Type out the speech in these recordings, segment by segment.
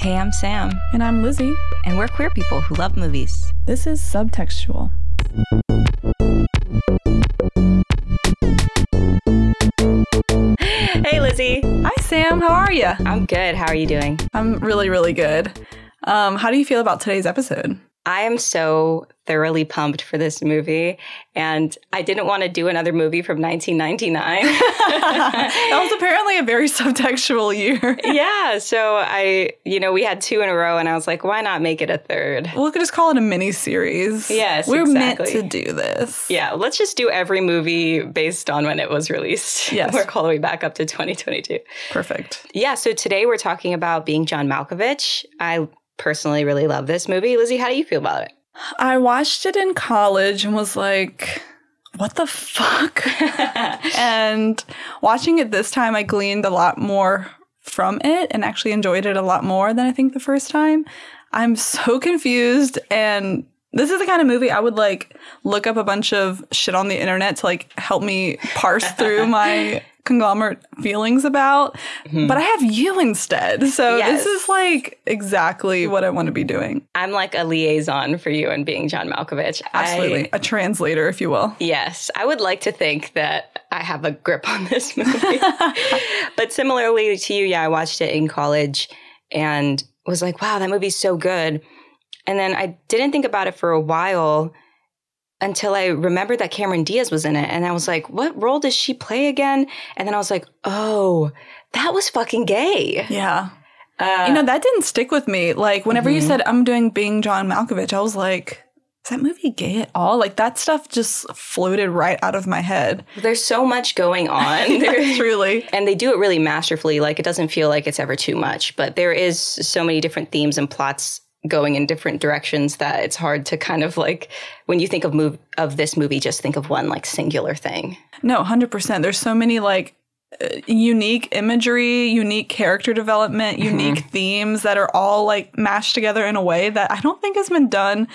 Hey, I'm Sam, And I'm Lizzie. and we're queer people who love movies. This is Subtextual. Hey, Lizzie. Hi, Sam. How are you? I'm good. How are you doing? I'm really, really good. Um, how do you feel about today's episode? I am so thoroughly pumped for this movie, and I didn't want to do another movie from 1999. that was apparently a very subtextual year. yeah, so I, you know, we had two in a row, and I was like, why not make it a third? We could just call it a mini series. Yes, We're exactly. meant to do this. Yeah, let's just do every movie based on when it was released. Yes. Work all the way back up to 2022. Perfect. Yeah, so today we're talking about being John Malkovich. I personally really love this movie. Lizzie, how do you feel about it? I watched it in college and was like, what the fuck? and watching it this time, I gleaned a lot more from it and actually enjoyed it a lot more than I think the first time. I'm so confused and this is the kind of movie I would like look up a bunch of shit on the internet to like help me parse through my conglomerate feelings about. Mm-hmm. But I have you instead. So Yes. this is like exactly what I want to be doing. I'm like a liaison for you and being John Malkovich. Absolutely. I, a translator, if you will. yes, I would like to think that I have a grip on this movie. but similarly to you, yeah, I watched it in college and was like, wow, that movie's so good. And then I didn't think about it for a while until I remembered that Cameron Diaz was in it. And I was like, what role does she play again? And then I was like, oh, that was fucking gay. Yeah. Uh, You know, that didn't stick with me. Like, whenever you Mhm. said I'm doing being John Malkovich, I was like, is that movie gay at all? Like, that stuff just floated right out of my head. there's so much going on. There- Truly. and they do it really masterfully. Like it doesn't feel like it's ever too much, but there is so many different themes and plots going in different directions that it's hard to kind of like when you think of move of this movie, just think of one like singular thing. No, 100%. There's so many, like, uh, unique imagery, unique character development, unique themes that are all like mashed together in a way that I don't think has been done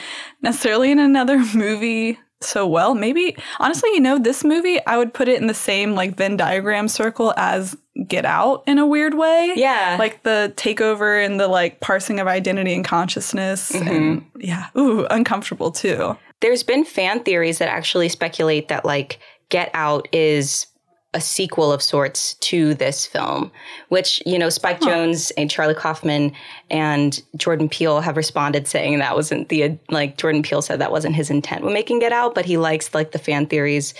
necessarily in another movie so well. Maybe, honestly, you know, this movie, I would put it in the same like Venn diagram circle as Get Out in a weird way. Yeah, like the takeover and the like parsing of identity and consciousness and mm-hmm. yeah ooh uncomfortable too there's been fan theories that actually speculate that like Get Out is a sequel of sorts to this film, which, you know, Spike Jonze and Charlie Kaufman and Jordan Peele have responded saying that wasn't the, like, Jordan Peele said that wasn't his intent when making Get Out, but he likes, like, the fan theories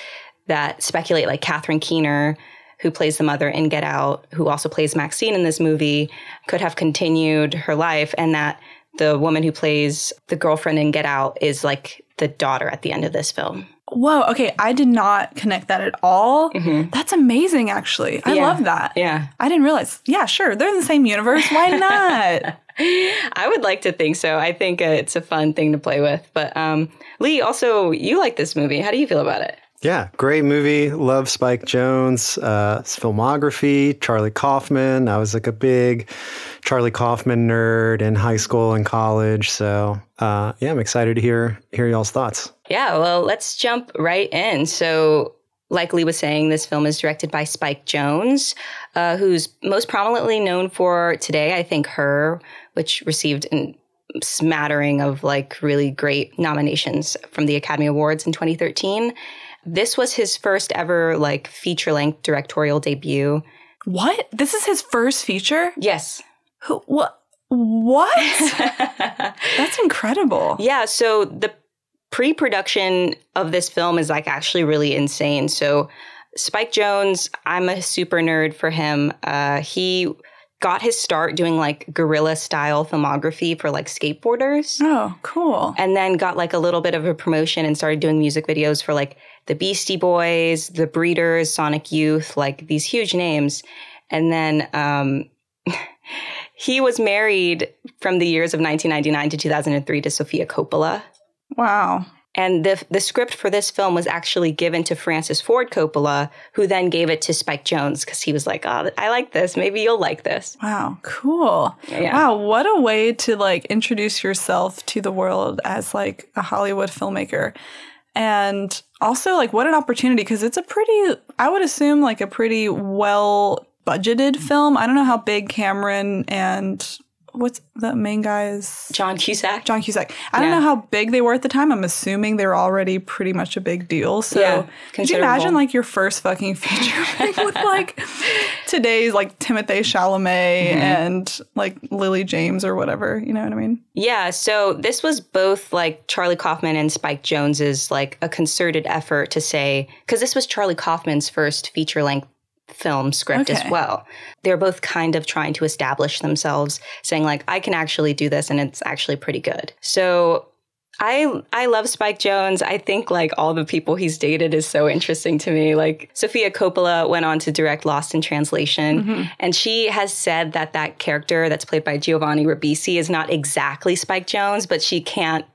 that speculate, like, Catherine Keener, who plays the mother in Get Out, who also plays Maxine in this movie, could have continued her life, and that the woman who plays the girlfriend in Get Out is, like, the daughter at the end of this film. Whoa okay i did not connect that at all that's amazing actually i Mm-hmm. Yeah. love that Yeah. i didn't realize yeah sure they're in the same universe why not I would like to think so. I think uh, it's a fun thing to play with. But um, Lee, also, you like this movie. How do you feel about it? Yeah, great movie. Love Spike Jonze, uh, filmography, Charlie Kaufman. I was like a big Charlie Kaufman nerd in high school and college. So uh, yeah, I'm excited to hear hear y'all's thoughts. Yeah, well, let's jump right in. So, like Lee was saying, this film is directed by Spike Jonze, uh, who's most prominently known for today, I think, Her, which received a smattering of like really great nominations from the Academy Awards in 2013. This was his first ever like feature length directorial debut. what this is his first feature Yes. Who, what what that's incredible Yeah, so the pre-production of this film is like actually really insane. So Spike Jonze, I'm a super nerd for him. Uh, he got his start doing like guerrilla style filmography for like skateboarders. oh cool And then got like a little bit of a promotion and started doing music videos for like the Beastie Boys, the Breeders, Sonic Youth, like these huge names. And then um, he was married from the years of 1999 to 2003 to Sofia Coppola. Wow And the the script for this film was actually given to Francis Ford Coppola, who then gave it to Spike Jonze because he was like, "Oh, I like this. Maybe you'll like this." Wow, cool. Yeah. Wow, what a way to like introduce yourself to the world as like a Hollywood filmmaker. And also like what an opportunity because it's a pretty I would assume like a pretty well budgeted film. I don't know how big Cameron and what's the main guy's John Cusack. John Cusack. I don't know how big they were at the time. I'm assuming they were already pretty much a big deal. So Yeah, could you imagine like your first fucking feature with like today's like Timothée Chalamet Mm-hmm. and like Lily James or whatever? You know what I mean? Yeah, so this was both like Charlie Kaufman and Spike Jonze's like a concerted effort to say because this was Charlie Kaufman's first feature length film script as well. They're both kind of trying to establish themselves, saying like I can actually do this and it's actually pretty good. So I I love Spike Jonze. I think like all the people he's dated is so interesting to me. Like Sofia Coppola went on to direct Lost in Translation, mm-hmm. and she has said that that character that's played by Giovanni Ribisi is not exactly Spike Jonze, but she can't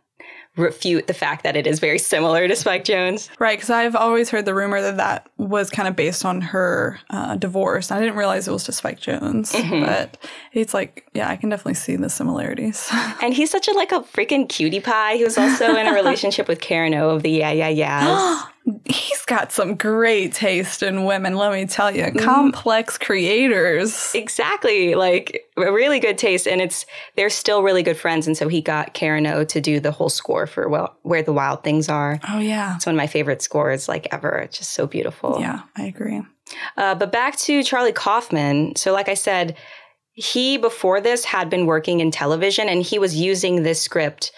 refute the fact that it is very similar to Spike Jonze. Right, because I've always heard the rumor that that was kind of based on her uh, divorce. I didn't realize it was to Spike Jonze, Mm-hmm. but it's like, yeah, I can definitely see the similarities. And he's such a like a freaking cutie pie. He was also in a relationship with Karen O of the Yeah Yeah Yeahs. He's got some great taste in women, let me tell Mm-hmm. you. Complex creators. Exactly. Like really good taste. And it's they're still really good friends. And so he got Karen O to do the whole score for well Where the Wild Things Are. Oh, yeah. It's one of my favorite scores like ever. It's just so beautiful. Yeah, I agree. Uh, but back to Charlie Kaufman. So, like I said, he before this had been working in television and he was using this script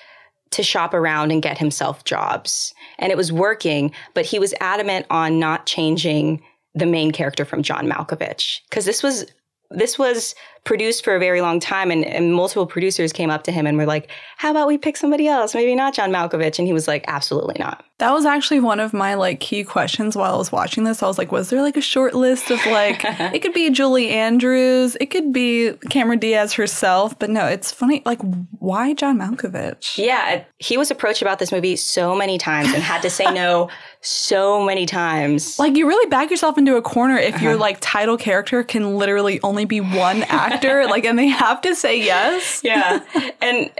to shop around and get himself jobs. And it was working, but he was adamant on not changing the main character from John Malkovich because this was this was produced for a very long time and, and multiple producers came up to him and were like, how about we pick somebody else? Maybe not John Malkovich. And he was like, absolutely not. That was actually one of my like key questions while I was watching this. I was like, was there like a short list of like it could be Julie Andrews, it could be Cameron Diaz herself, but no, it's funny. Like, why John Malkovich? Yeah, he was approached about this movie so many times and had to say no so many times. Like, you really back yourself into a corner if your uh-huh. like title character can literally only be one actor, like, and they have to say yes. yeah. And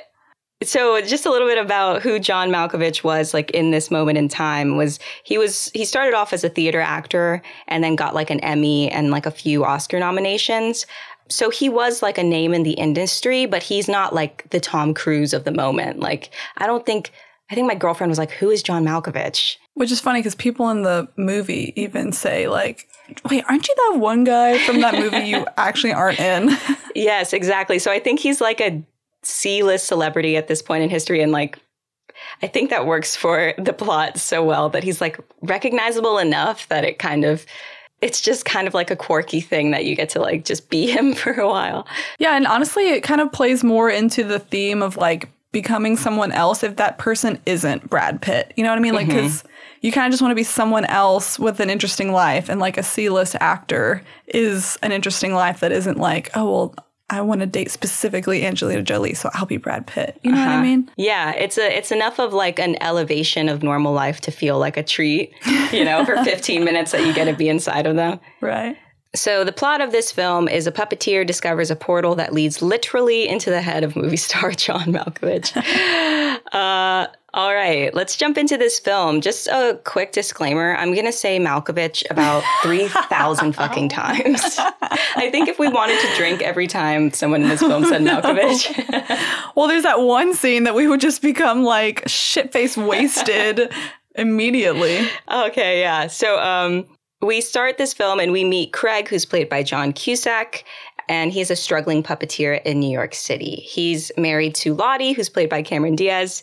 so just a little bit about who John Malkovich was like in this moment in time was he was he started off as a theater actor and then got like an Emmy and like a few Oscar nominations. So he was like a name in the industry, but he's not like the Tom Cruise of the moment. Like I don't think I think my girlfriend was like, "Who is John Malkovich?" Which is funny because people in the movie even say, like, wait, aren't you that one guy from that movie you actually aren't in? Yes, exactly. So I think he's like a C-list celebrity at this point in history and like I think that works for the plot so well that he's like recognizable enough that it kind of it's just kind of like a quirky thing that you get to like just be him for a while. Yeah, and honestly, it kind of plays more into the theme of like becoming someone else if that person isn't Brad Pitt. You know what I mean? Like, mm-hmm. because you kind of just want to be someone else with an interesting life, and like a C list actor is an interesting life that isn't like, oh, well, I want to date specifically Angelina Jolie, so I'll be Brad Pitt. You know what I uh-huh. mean? Yeah, it's a it's enough of like an elevation of normal life to feel like a treat, you know, for 15 minutes that you get to be inside of them. Right. So, the plot of this film is a puppeteer discovers a portal that leads literally into the head of movie star John Malkovich. uh, all right, let's jump into this film. Just a quick disclaimer I'm going to say Malkovich about 3,000 fucking times. I think if we wanted to drink every time someone in this film said Malkovich, Well, there's that one scene that we would just become like shit faced wasted immediately. Okay, yeah. So um, we start this film and we meet Craig, who's played by John Cusack, and he's a struggling puppeteer in New York City. He's married to Lottie, who's played by Cameron Diaz,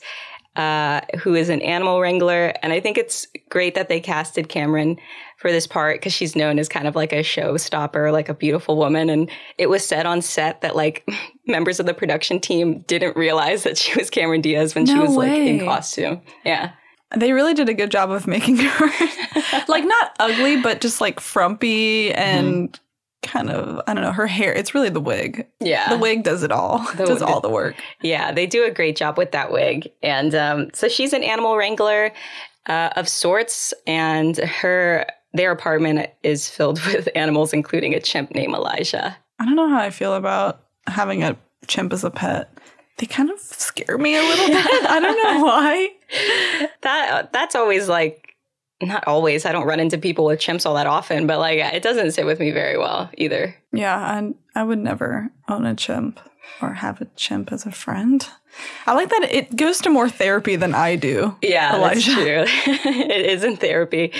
uh, who is an animal wrangler. And I think it's great that they casted Cameron for this part because she's known as kind of like a showstopper, like a beautiful woman. And it was said on set that like members of the production team didn't realize that she was Cameron Diaz when she No was like in costume. Yeah. They really did a good job of making her like not ugly, but just like frumpy and kind of I don't know, her hair. It's really the wig. Yeah. The wig does it all. does all the work. Yeah, they do a great job with that wig. And um, so she's an animal wrangler uh, of sorts, and her their apartment is filled with animals, including a chimp named Elijah. I don't know how I feel about having a chimp as a pet. They kind of scare me a little bit. I don't know why. That that's always like not always. I don't run into people with chimps all that often, but like it doesn't sit with me very well either. Yeah, I I would never own a chimp or have a chimp as a friend. I like that it goes to more therapy than I do. Yeah, that's true. it is in therapy.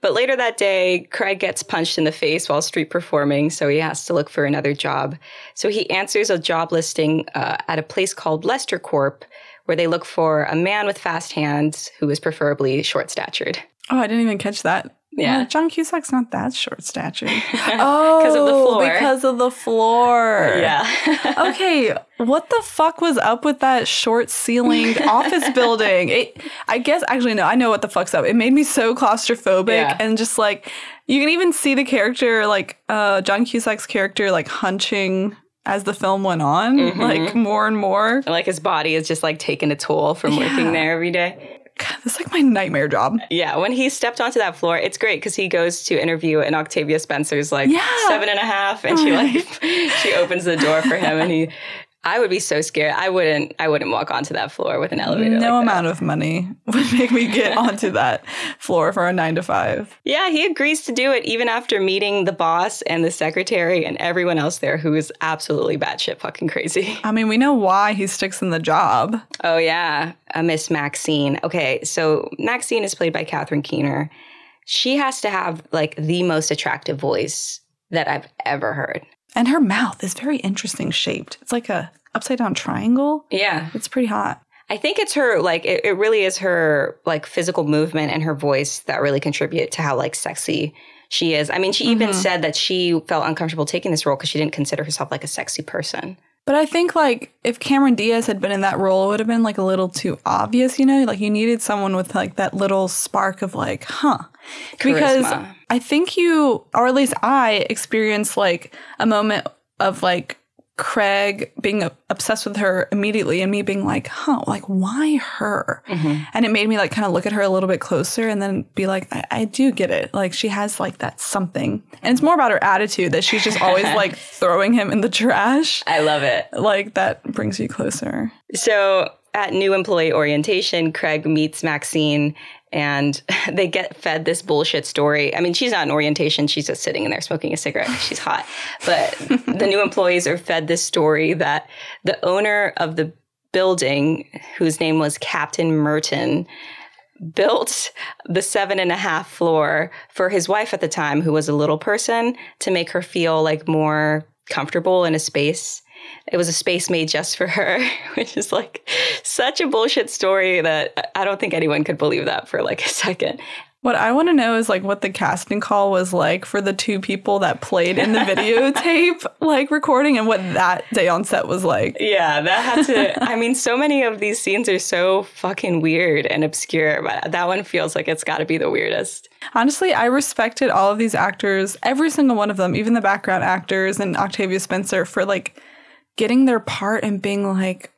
But later that day, Craig gets punched in the face while street performing, so he has to look for another job. So he answers a job listing uh, at a place called Lester Corp, where they look for a man with fast hands who is preferably short statured. Oh, I didn't even catch that. Yeah. Well, John Cusack's not that short statured. oh, Because of the floor. Because of the floor. Yeah. okay, what the fuck was up with that short ceilinged office building? It, I guess actually no, I know what the fuck's up. It made me so claustrophobic Yeah. and just like you can even see the character like uh John Cusack's character like hunching as the film went on, Mm-hmm. like more and more. like his body is just like taking a toll from working there every day. God, this is like my nightmare job. Yeah, when he stepped onto that floor, it's great because he goes to interview and Octavia Spencer's like Yeah. seven and a half, and she oh like she opens the door for him, and he. I would be so scared. I wouldn't. I wouldn't walk onto that floor with an elevator. No like amount of money would make me get onto that floor for a nine to five. Yeah, he agrees to do it even after meeting the boss and the secretary and everyone else there who is absolutely batshit fucking crazy. I mean, we know why he sticks in the job. Oh yeah, uh, Miss Maxine. Okay, so Maxine is played by Catherine Keener. She has to have like the most attractive voice that I've ever heard. And her mouth is very interesting shaped. It's like a upside down triangle. Yeah, It's pretty hot. I think it's her like it, it really is her like physical movement and her voice that really contribute to how like sexy she is. I mean, she even mm-hmm. said that she felt uncomfortable taking this role because she didn't consider herself like a sexy person. But I think like if Cameron Diaz had been in that role, it would have been like a little too obvious, you know? Like you needed someone with like that little spark of like, huh. Because I think you, or at least I, experienced like a moment of like Craig being obsessed with her immediately and me being like, huh, like why her? Mm-hmm. And it made me like kind of look at her a little bit closer and then be like, I, I do get it. Like she has like that something. And it's more about her attitude that she's just always like throwing him in the trash. I love it. Like that brings you closer. So at new employee orientation, Craig meets Maxine and they get fed this bullshit story. I mean, she's not in orientation, she's just sitting in there smoking a cigarette. She's hot. But the new employees are fed this story that the owner of the building, whose name was Captain Merton, built the seven and a half floor for his wife at the time, who was a little person, to make her feel like more comfortable in a space. It was a space made just for her, which is like such a bullshit story that I don't think anyone could believe that for like a second. What I want to know is like what the casting call was like for the two people that played in the videotape like recording and what that day on set was like. Yeah, that had to. I mean, so many of these scenes are so fucking weird and obscure, but that one feels like it's got to be the weirdest. Honestly, I respected all of these actors, every single one of them, even the background actors and Octavia Spencer for like getting their part and being like,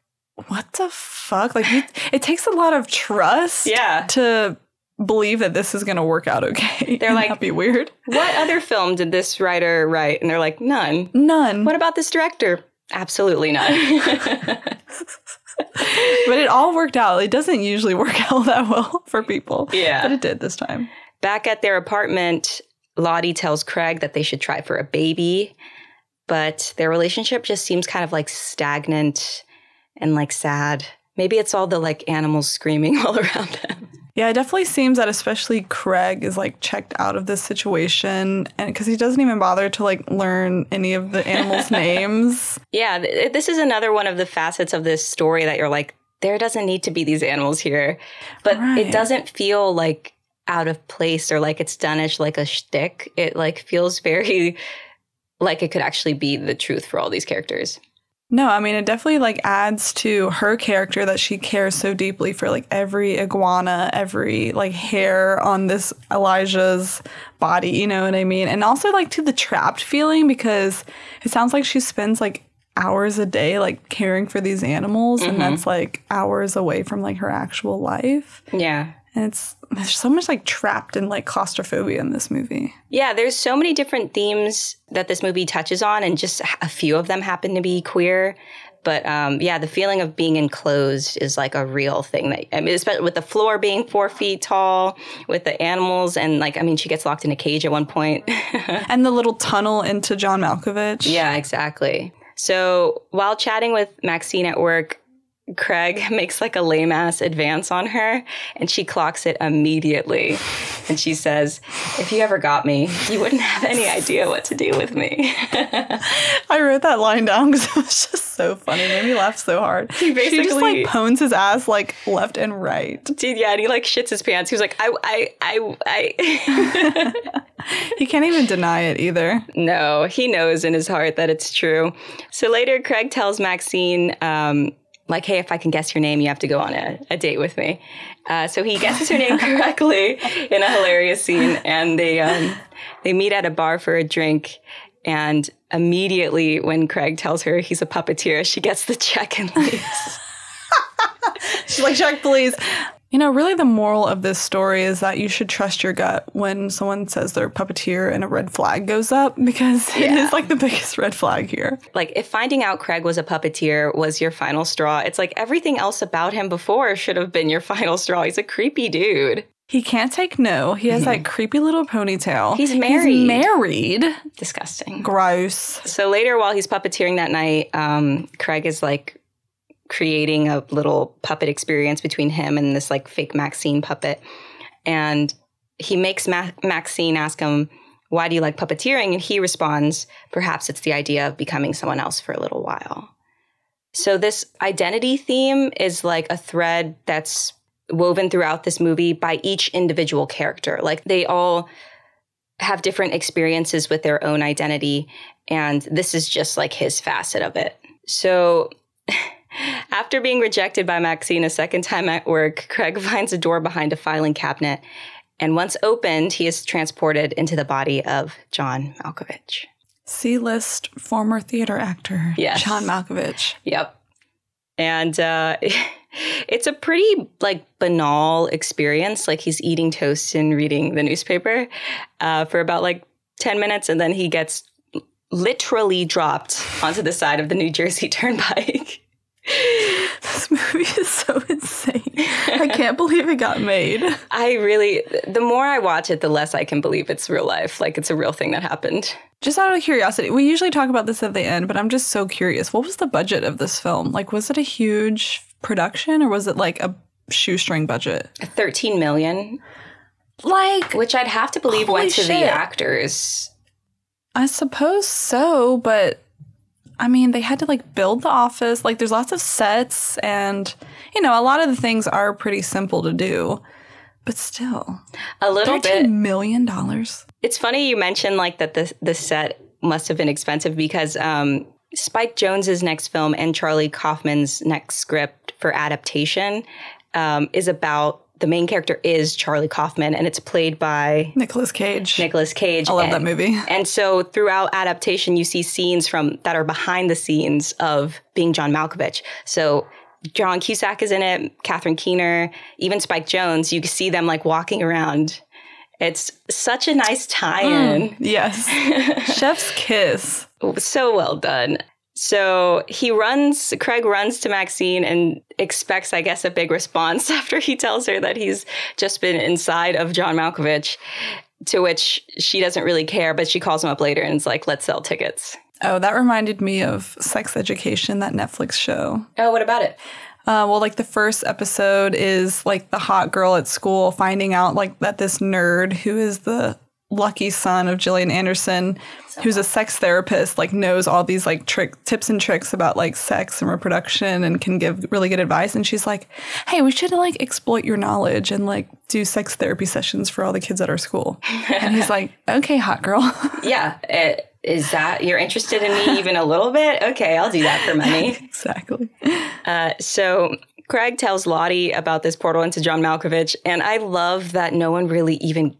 what the fuck? Like, you, it takes a lot of trust Yeah. to believe that this is going to work out okay. They're like- be weird. What other film did this writer write? And they're like, none. None. What about this director? Absolutely none. but it all worked out. It doesn't usually work out that well for people. Yeah. But it did this time. Back at their apartment, Lottie tells Craig that they should try for a baby, but their relationship just seems kind of like stagnant and like sad. Maybe it's all the like animals screaming all around them. Yeah, it definitely seems that especially Craig is like checked out of this situation and because he doesn't even bother to like learn any of the animals' names. Yeah, th- this is another one of the facets of this story that you're like, there doesn't need to be these animals here. But Right. it doesn't feel like out of place or like it's done as like a shtick. It like feels very like it could actually be the truth for all these characters. No, I mean it definitely like adds to her character that she cares so deeply for like every iguana, every like hair on this Elijah's body, you know what I mean? And also like to the trapped feeling because it sounds like she spends like hours a day like caring for these animals and mm-hmm. that's like hours away from like her actual life. Yeah. And it's there's so much like trapped in like claustrophobia in this movie. Yeah, there's so many different themes that this movie touches on, and just a few of them happen to be queer. But um, yeah, the feeling of being enclosed is like a real thing. That I mean, especially with the floor being four feet tall, with the animals, and like I mean, she gets locked in a cage at one point. and the little tunnel into John Malkovich. yeah, exactly. So while chatting with Maxine at work, Craig makes like a lame ass advance on her and she clocks it immediately. And she says, If you ever got me, you wouldn't have any idea what to do with me. I wrote that line down because it was just so funny. It made me laugh so hard. He basically- she just like pones his ass like left and right. Dude, yeah, and he like shits his pants. He was like, I, I, I, I. He can't even deny it either. no, he knows in his heart that it's true. So later, Craig tells Maxine, um, like, hey, if I can guess your name, you have to go on a, a date with me. Uh, so he guesses her name correctly in a hilarious scene, and they um, they meet at a bar for a drink. And immediately, when Craig tells her he's a puppeteer, she gets the check and leaves. She's like, check, please. You know, really, the moral of this story is that you should trust your gut when someone says they're a puppeteer and a red flag goes up because it Yeah. is like the biggest red flag here. like if finding out Craig was a puppeteer was your final straw, it's like everything else about him before should have been your final straw. He's a creepy dude. He can't take no. He has that creepy little ponytail. He's married. He's married. Disgusting. Gross. So later, while he's puppeteering that night, um, Craig is like creating a little puppet experience between him and this like fake Maxine puppet. And he makes Ma- Maxine ask him, Why do you like puppeteering? And he responds, Perhaps it's the idea of becoming someone else for a little while. So, this identity theme is like a thread that's woven throughout this movie by each individual character. Like they all have different experiences with their own identity. And this is just like his facet of it. So, after being rejected by Maxine a second time at work, Craig finds a door behind a filing cabinet. And once opened, he is transported into the body of John Malkovich. C list former theater actor. Yes. John Malkovich. Yep. And uh, it's a pretty like banal experience. Like he's eating toast and reading the newspaper uh, for about like 10 minutes. And then he gets literally dropped onto the side of the New Jersey Turnpike. This movie is so insane. I can't believe it got made. I really, the more I watch it, the less I can believe it's real life. Like it's a real thing that happened. Just out of curiosity, we usually talk about this at the end, but I'm just so curious. What was the budget of this film? Like, was it a huge production or was it like a shoestring budget? 13 million, Like, which I'd have to believe went to shit. the actors. I suppose so, but I mean, they had to like build the office. Like, there's lots of sets, and you know, a lot of the things are pretty simple to do, but still, A little bit. million dollars. It's funny you mentioned like that the the set must have been expensive because um, Spike Jonze's next film and Charlie Kaufman's next script for adaptation um, is about the main character is Charlie Kaufman and it's played by Nicolas Cage. Nicolas Cage. I love and, that movie. And so throughout adaptation, you see scenes from that are behind the scenes of being John Malkovich. So John Cusack is in it, Catherine Keener, even Spike Jonze. You see them like walking around. It's such a nice tie-in. Mm, yes, Chef's kiss. So well done. So he runs, Craig runs to Maxine and expects, I guess, a big response after he tells her that he's just been inside of John Malkovich, to which she doesn't really care, but she calls him up later and is like, let's sell tickets. Oh, that reminded me of Sex Education, that Netflix show. Oh, what about it? Uh, well, like the first episode is like the hot girl at school finding out like that this nerd who is the lucky son of Gillian Anderson, who's a sex therapist, like knows all these like trick tips and tricks about like sex and reproduction and can give really good advice. And she's like, "Hey, we should like exploit your knowledge and like do sex therapy sessions for all the kids at our school." and he's like, "Okay, hot girl." Yeah. uh, is that, you're interested in me even a little bit? Okay, I'll do that for money. exactly. Uh, so Craig tells Lottie about this portal into John Malkovich, and I love that no one really even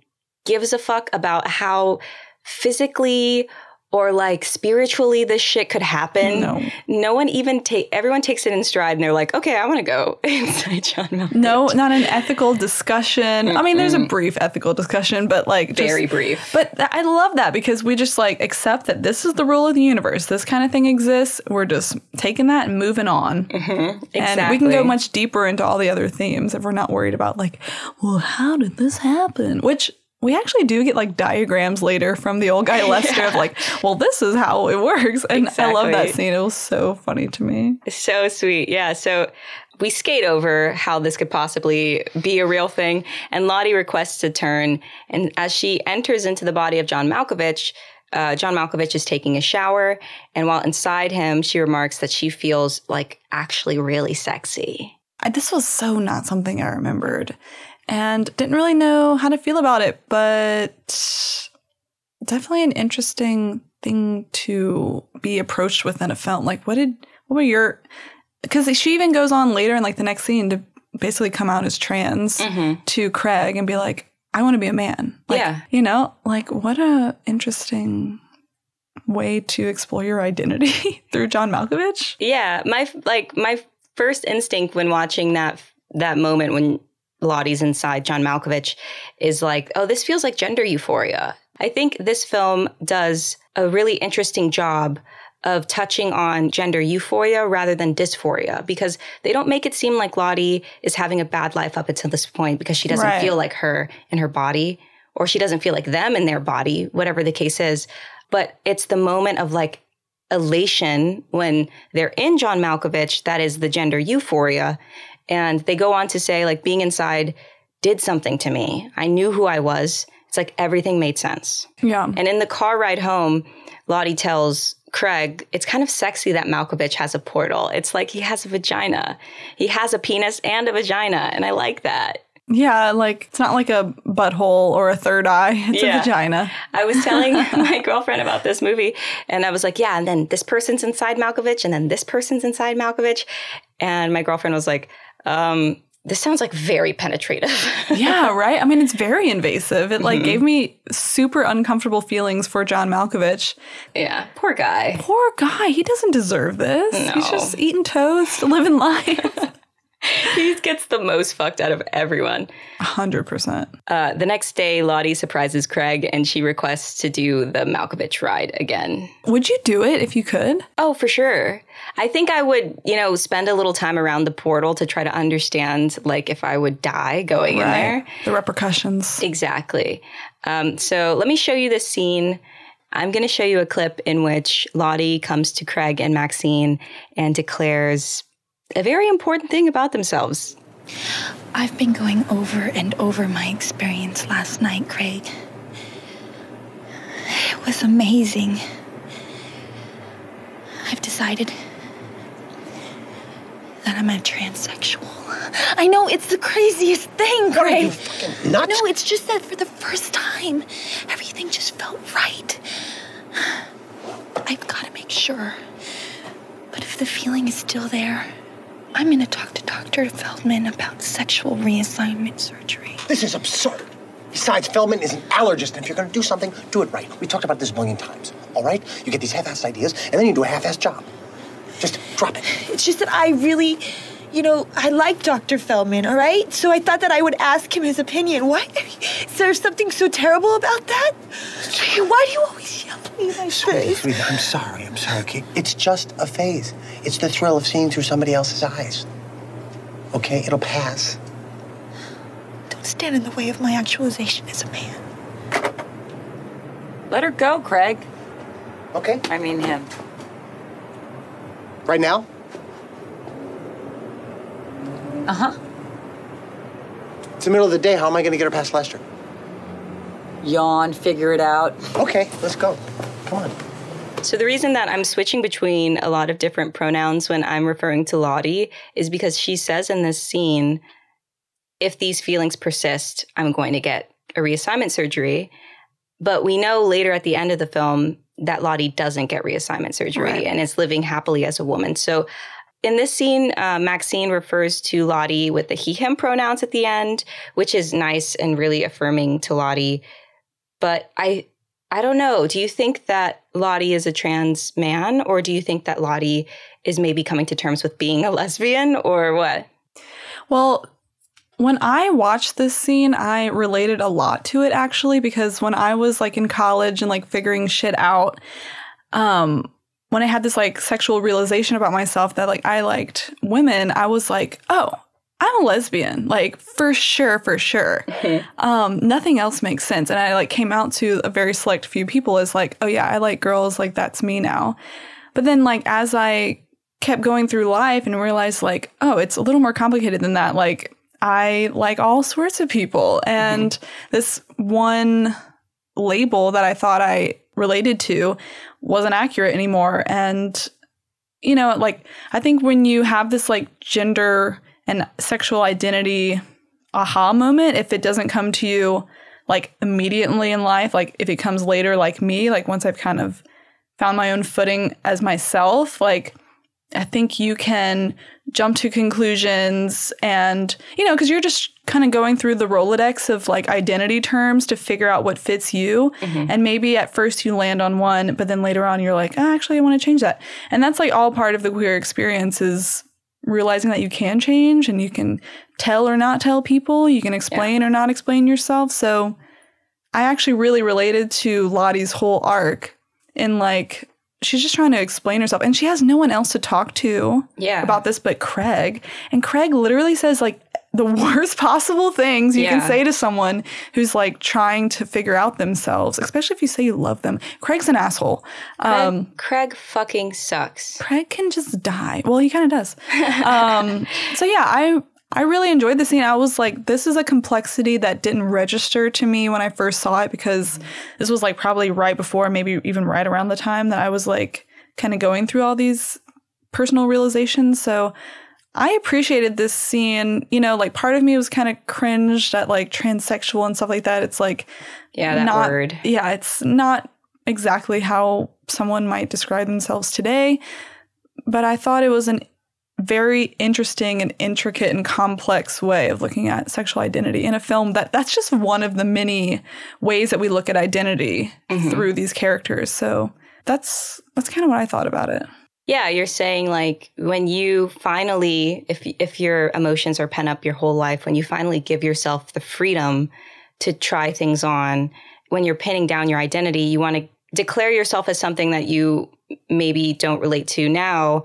gives a fuck about how physically or like spiritually this shit could happen. No. No one even take everyone takes it in stride and they're like, okay, I want to go inside John Malkovich. No, not an ethical discussion. I mean, there's a brief ethical discussion, but like just, Very brief. But th- I love that because we just like accept that this is the rule of the universe. This kind of thing exists. We're just taking that and moving on. Mm-hmm. And we can go much deeper into all the other themes if we're not worried about like, well, how did this happen? Which we actually do get like diagrams later from the old guy Lester of like, well, this is how it works. And I love that scene. It was so funny to me. So sweet. Yeah. So we skate over how this could possibly be a real thing. And Lottie requests a turn. And as she enters into the body of John Malkovich, uh, John Malkovich is taking a shower. And while inside him, she remarks that she feels like actually really sexy. I, this was so not something I remembered and didn't really know how to feel about it, but definitely an interesting thing to be approached with in a film. Like, what did, what were your, because she even goes on later in like the next scene to basically come out as trans mm-hmm. to Craig and be like, I want to be a man. Like, Yeah. You know, like what a interesting way to explore your identity through John Malkovich. Yeah, my like my first instinct when watching that that moment when Lottie's inside John Malkovich is like, oh, this feels like gender euphoria. I think this film does a really interesting job of touching on gender euphoria rather than dysphoria because they don't make it seem like Lottie is having a bad life up until this point because she doesn't Right. feel like her in her body or she doesn't feel like them in their body, whatever the case is. But it's the moment of like elation when they're in John Malkovich, that is the gender euphoria. And they go on to say, like, being inside did something to me. I knew who I was. It's like everything made sense. Yeah. And in the car ride home, Lottie tells Craig, it's kind of sexy that Malkovich has a portal. It's like he has a vagina. He has a penis and a vagina. And I like that. Yeah, like it's not like a butthole or a third eye. It's Yeah. a vagina. I was telling my girlfriend about this movie, and I was like, yeah, and then this person's inside Malkovich, and then this person's inside Malkovich. And my girlfriend was like, um, this sounds like very penetrative. Yeah, right? I mean, it's very invasive. It Mm-hmm. like gave me super uncomfortable feelings for John Malkovich. yeah, poor guy. Poor guy, he doesn't deserve this. He's just eating toast, living life. He gets the most fucked out of everyone. 100%. Uh, the next day, Lottie surprises Craig and she requests to do the Malkovich ride again. Would you do it if you could? Oh, for sure. I think I would, you know, spend a little time around the portal to try to understand, like, if I would die going in there. The repercussions. Exactly. Um, so let me show you this scene. I'm going to show you a clip in which Lottie comes to Craig and Maxine and declares a very important thing about themselves. I've been going over and over my experience last night, Craig. It was amazing. I've decided that I'm a transsexual. I know it's the craziest thing, Craig. nuts? No, it's just that for the first time, everything just felt right. I've got to make sure. But if the feeling is still there, I'm going to talk to Dr. Feldman about sexual reassignment surgery. This is absurd. Besides, Feldman is an allergist, and if you're going to do something, do it right. We talked about this a million times. All right? You get these half-assed ideas, and then you do a half-assed job. Just drop it. It's just that I really, you know, I like Dr. Feldman, all right? So I thought that I would ask him his opinion. Why? Is there something so terrible about that? Why do you always yell at me like Sweetie, this? sweetie, I'm sorry. I'm sorry. Okay? It's just a phase. It's the thrill of seeing through somebody else's eyes. Okay? It'll pass. Don't stand in the way of my actualization as a man. Let her go, Craig. Okay? I mean him. Right now? Uh huh. It's the middle of the day. How am I going to get her past Lester? Yawn, figure it out. Okay, let's go. Come on. So the reason that I'm switching between a lot of different pronouns when I'm referring to Lottie is because she says in this scene, if these feelings persist, I'm going to get a reassignment surgery. But we know later at the end of the film that Lottie doesn't get reassignment surgery Right. and is living happily as a woman. So in this scene, uh, Maxine refers to Lottie with the he, him pronouns at the end, which is nice and really affirming to Lottie. But I I don't know. Do you think that Lottie is a trans man, or do you think that Lottie is maybe coming to terms with being a lesbian, or what? Well, when I watched this scene, I related a lot to it actually because when I was like in college and like figuring shit out, um, when I had this like sexual realization about myself that like I liked women, I was like, oh, I'm a lesbian, like for sure, for sure. Um, nothing else makes sense. And I like came out to a very select few people as like, oh yeah, I like girls, like that's me now. But then like as I kept going through life and realized like, oh, it's a little more complicated than that. Like I like all sorts of people. And this one label that I thought I related to wasn't accurate anymore. And, you know, like, I think when you have this like gender and sexual identity aha moment, if it doesn't come to you like immediately in life, like if it comes later, like me, like once I've kind of found my own footing as myself, like, I think you can jump to conclusions and, you know, because you're just kind of going through the Rolodex of like identity terms to figure out what fits you. Mm-hmm. And maybe at first you land on one, but then later on you're like, oh, actually, I want to change that. And that's like all part of the queer experience is realizing that you can change and you can tell or not tell people, you can explain or not explain yourself. So I actually really related to Lottie's whole arc in like, she's just trying to explain herself and she has no one else to talk to Yeah. about this but Craig. And Craig literally says like the worst possible things you can say to someone who's like trying to figure out themselves, especially if you say you love them. Craig's an asshole. Um, Craig, Craig fucking sucks. Craig can just die. Well, he kind of does. um, so yeah, I I really enjoyed the scene. I was like, this is a complexity that didn't register to me when I first saw it because this was like probably right before, maybe even right around the time that I was like kind of going through all these personal realizations. So I appreciated this scene. You know, like part of me was kind of cringed at like transsexual and stuff like that. It's like Yeah, that not, word. Yeah, it's not exactly how someone might describe themselves today, but I thought it was an very interesting and intricate and complex way of looking at sexual identity in a film that that's just one of the many ways that we look at identity mm-hmm. through these characters. So that's that's kind of what I thought about it. Yeah, you're saying like when you finally, if if your emotions are pent up your whole life, when you finally give yourself the freedom to try things on, when you're pinning down your identity, you want to declare yourself as something that you maybe don't relate to now.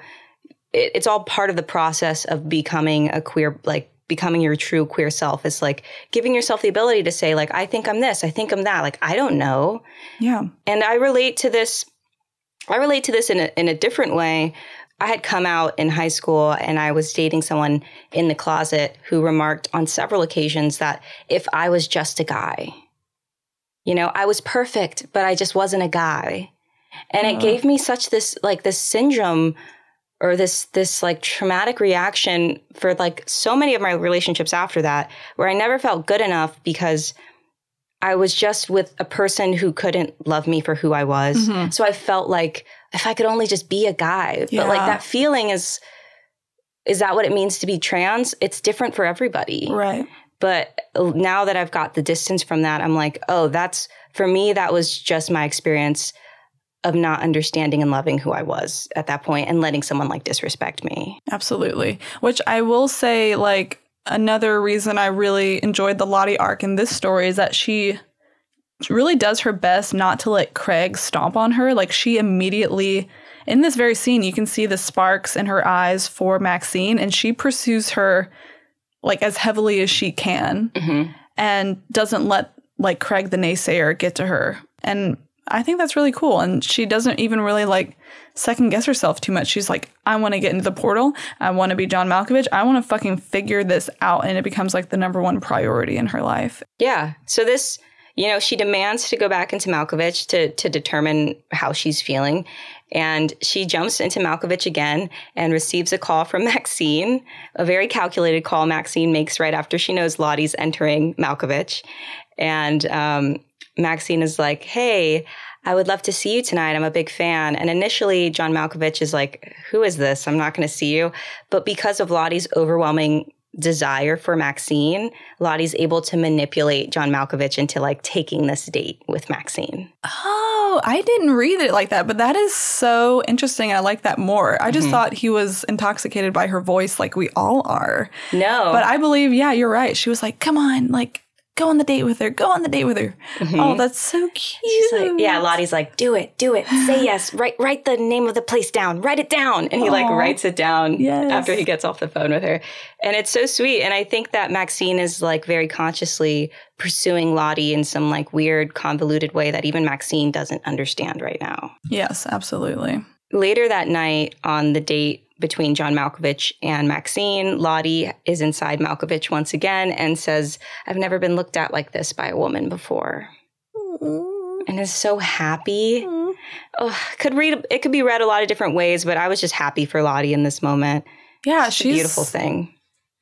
It, it's all part of the process of becoming a queer, like becoming your true queer self. It's like giving yourself the ability to say, like, I think I'm this, I think I'm that. Like, I don't know Yeah. and I relate to this. I relate to this in a, in a different way. I had come out in high school and I was dating someone in the closet who remarked on several occasions that if I was just a guy, you know, I was perfect, but I just wasn't a guy. And it uh. gave me such this like this syndrome or this this like traumatic reaction for like so many of my relationships after that where I never felt good enough because I was just with a person who couldn't love me for who I was. Mm-hmm. So I felt like if I could only just be a guy. But like that feeling is is that what it means to be trans? It's different for everybody. Right. But now that I've got the distance from that, I'm like, oh, that's for me, that was just my experience of not understanding and loving who I was at that point and letting someone like disrespect me. Absolutely. Which I will say, like, another reason I really enjoyed the Lottie arc in this story is that she really does her best not to let Craig stomp on her. Like, she immediately, in this very scene, you can see the sparks in her eyes for Maxine, and she pursues her like as heavily as she can mm-hmm. and doesn't let like Craig the naysayer get to her. And I think that's really cool. And she doesn't even really like second guess herself too much. She's like, I want to get into the portal. I want to be John Malkovich. I want to fucking figure this out. And it becomes like the number one priority in her life. Yeah. So this, you know, she demands to go back into Malkovich to to determine how she's feeling. And she jumps into Malkovich again and receives a call from Maxine, a very calculated call Maxine makes right after she knows Lottie's entering Malkovich. And um, Maxine is like, hey, I would love to see you tonight. I'm a big fan. And initially, John Malkovich is like, who is this? I'm not going to see you. But because of Lottie's overwhelming desire for Maxine, Lottie's able to manipulate John Malkovich into like taking this date with Maxine. Oh, I didn't read it like that, but that is so interesting. I like that more. I just mm-hmm. thought he was intoxicated by her voice like we all are. No. But I believe, yeah, you're right. She was like, come on, like, go on the date with her, go on the date with her. Oh, mm-hmm. that's so cute. She's like, yeah, Lottie's like, do it, do it, say yes, write write the name of the place down, write it down. And he like writes it down Yes. after he gets off the phone with her. And it's so sweet. And I think that Maxine is like very consciously pursuing Lottie in some like weird, convoluted way that even Maxine doesn't understand right now. Yes, absolutely. Later that night on the date between John Malkovich and Maxine, Lottie is inside Malkovich once again and says, I've never been looked at like this by a woman before. Mm-hmm. And is so happy. Oh, could read it could be read a lot of different ways, but I was just happy for Lottie in this moment. Yeah, It's a she's beautiful thing.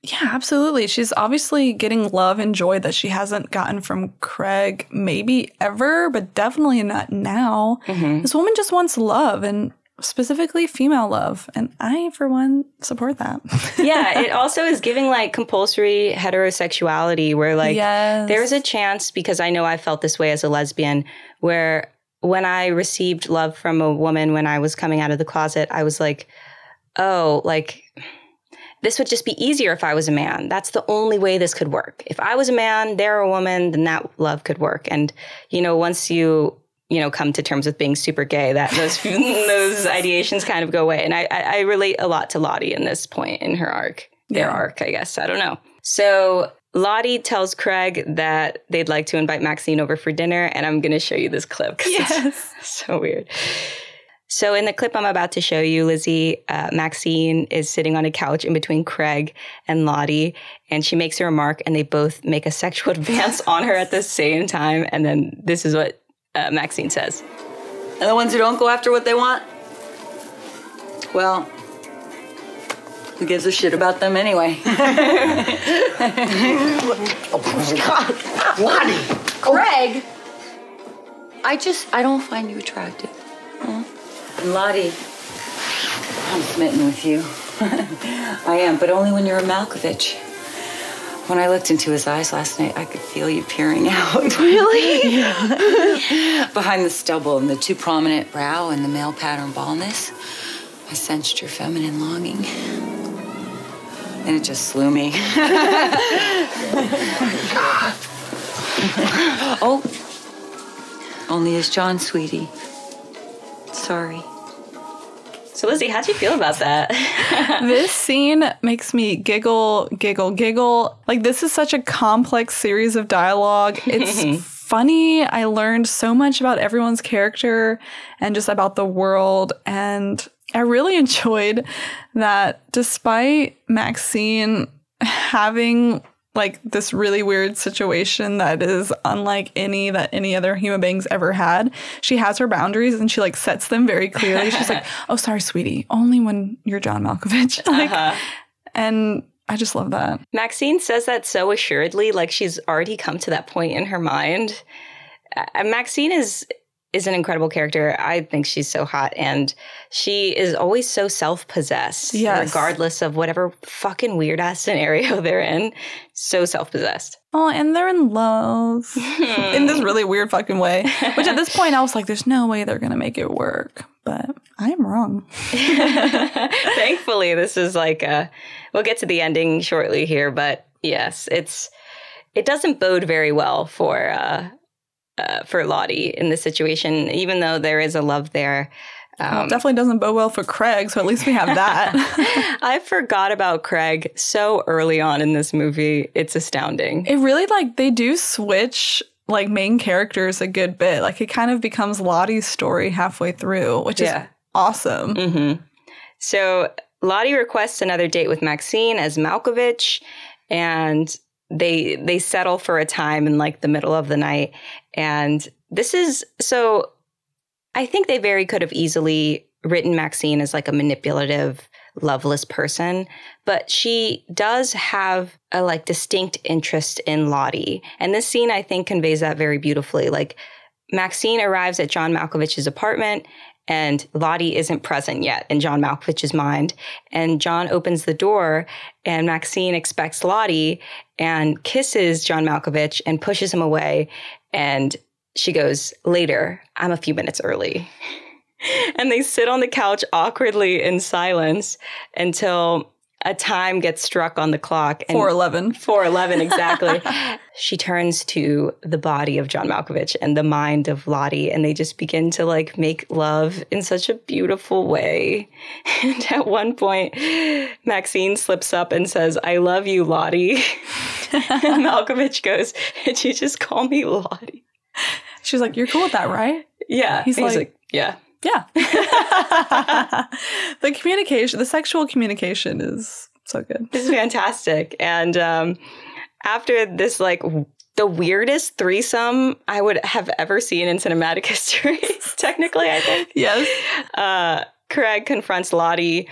Yeah, absolutely. She's obviously getting love and joy that she hasn't gotten from Craig, maybe ever, but definitely not now. Mm-hmm. This woman just wants love and specifically female love. And I, for one, support that. yeah, it also is giving like compulsory heterosexuality where like Yes. there's a chance because I know I felt this way as a lesbian where when I received love from a woman when I was coming out of the closet, I was like, oh, like this would just be easier if I was a man. That's the only way this could work. If I was a man, they're a woman, then that love could work. And you know, once you you know come to terms with being super gay, that those those ideations kind of go away. And I, I I relate a lot to Lottie in this point in her arc, their Yeah. arc, I guess. I don't know. So Lottie tells Craig that they'd like to invite Maxine over for dinner, and I'm going to show you this clip because Yes. it's so weird. So in the clip I'm about to show you, Lizzie, uh, Maxine is sitting on a couch in between Craig and Lottie, and she makes a remark, and they both make a sexual advance on her at the same time. And then this is what uh, Maxine says. And the ones who don't go after what they want? Well, who gives a shit about them anyway? Lottie! Greg! I just, I don't find you attractive. Huh? And Lottie, I'm smitten with you. I am, but only when you're a Malkovich. When I looked into his eyes last night, I could feel you peering out. Really? yeah. Behind the stubble and the too prominent brow and the male pattern baldness, I sensed your feminine longing. And it just slew me. oh, only as John, sweetie. Sorry. So Lizzie, how'd you feel about that? this scene makes me giggle, giggle, giggle. Like, this is such a complex series of dialogue. It's funny. I learned so much about everyone's character and just about the world. And I really enjoyed that despite Maxine having like this really weird situation that is unlike any that any other human beings ever had. She has her boundaries and she like sets them very clearly. She's like, "Oh, sorry, sweetie, only when you're John Malkovich." Like, and I just love that. Maxine says that so assuredly, like she's already come to that point in her mind. Uh, Maxine is is an incredible character. I think she's so hot, and she is always so self possessed, Yes. regardless of whatever fucking weird ass scenario they're in. So self possessed. Oh, and they're in love in this really weird fucking way. Which at this point I was like, "There's no way they're gonna make it work," but I'm wrong. Thankfully, this is like a. We'll get to the ending shortly here, but yes, it's it doesn't bode very well for uh, uh, for Lottie in this situation, even though there is a love there. Well, Um, it definitely doesn't bode well for Craig, so at least we have that. I forgot about Craig so early on in this movie. It's astounding. it really like they do switch like main characters a good bit. Like it kind of becomes Lottie's story halfway through, which Yeah. is awesome. hmm So Lottie requests another date with Maxine as Malkovich, and they they settle for a time in like the middle of the night. And this is so. I think they very could have easily written Maxine as like a manipulative, loveless person, but she does have a like distinct interest in Lottie, and this scene I think conveys that very beautifully. Like Maxine arrives at John Malkovich's apartment and Lottie isn't present yet in John Malkovich's mind. And John opens the door, and Maxine expects Lottie and kisses John Malkovich and pushes him away. And she goes, Later, I'm a few minutes early. and they sit on the couch awkwardly in silence until a time gets struck on the clock. And 411. 411, exactly. she turns to the body of John Malkovich and the mind of Lottie, and they just begin to like make love in such a beautiful way. And at one point, Maxine slips up and says, I love you, Lottie. and Malkovich goes, Did you just call me Lottie? She's like, You're cool with that, right? Yeah. He's like- Yeah. Yeah. the communication, the sexual communication is so good. This is fantastic. And um, after this, like, the weirdest threesome I would have ever seen in cinematic history, technically, I think. Yes. Uh, Craig confronts Lottie,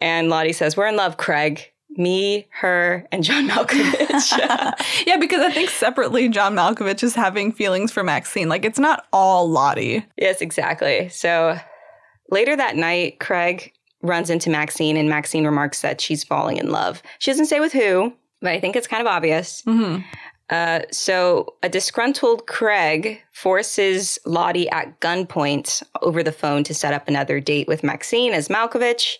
and Lottie says, We're in love, Craig. Me, her, and John Malkovich. yeah, because I think separately, John Malkovich is having feelings for Maxine. Like, it's not all Lottie. yes, exactly. So later that night, Craig runs into Maxine, and Maxine remarks that she's falling in love. She doesn't say with who, but I think it's kind of obvious. Mm-hmm. Uh, so a disgruntled Craig forces Lottie at gunpoint over the phone to set up another date with Maxine as Malkovich.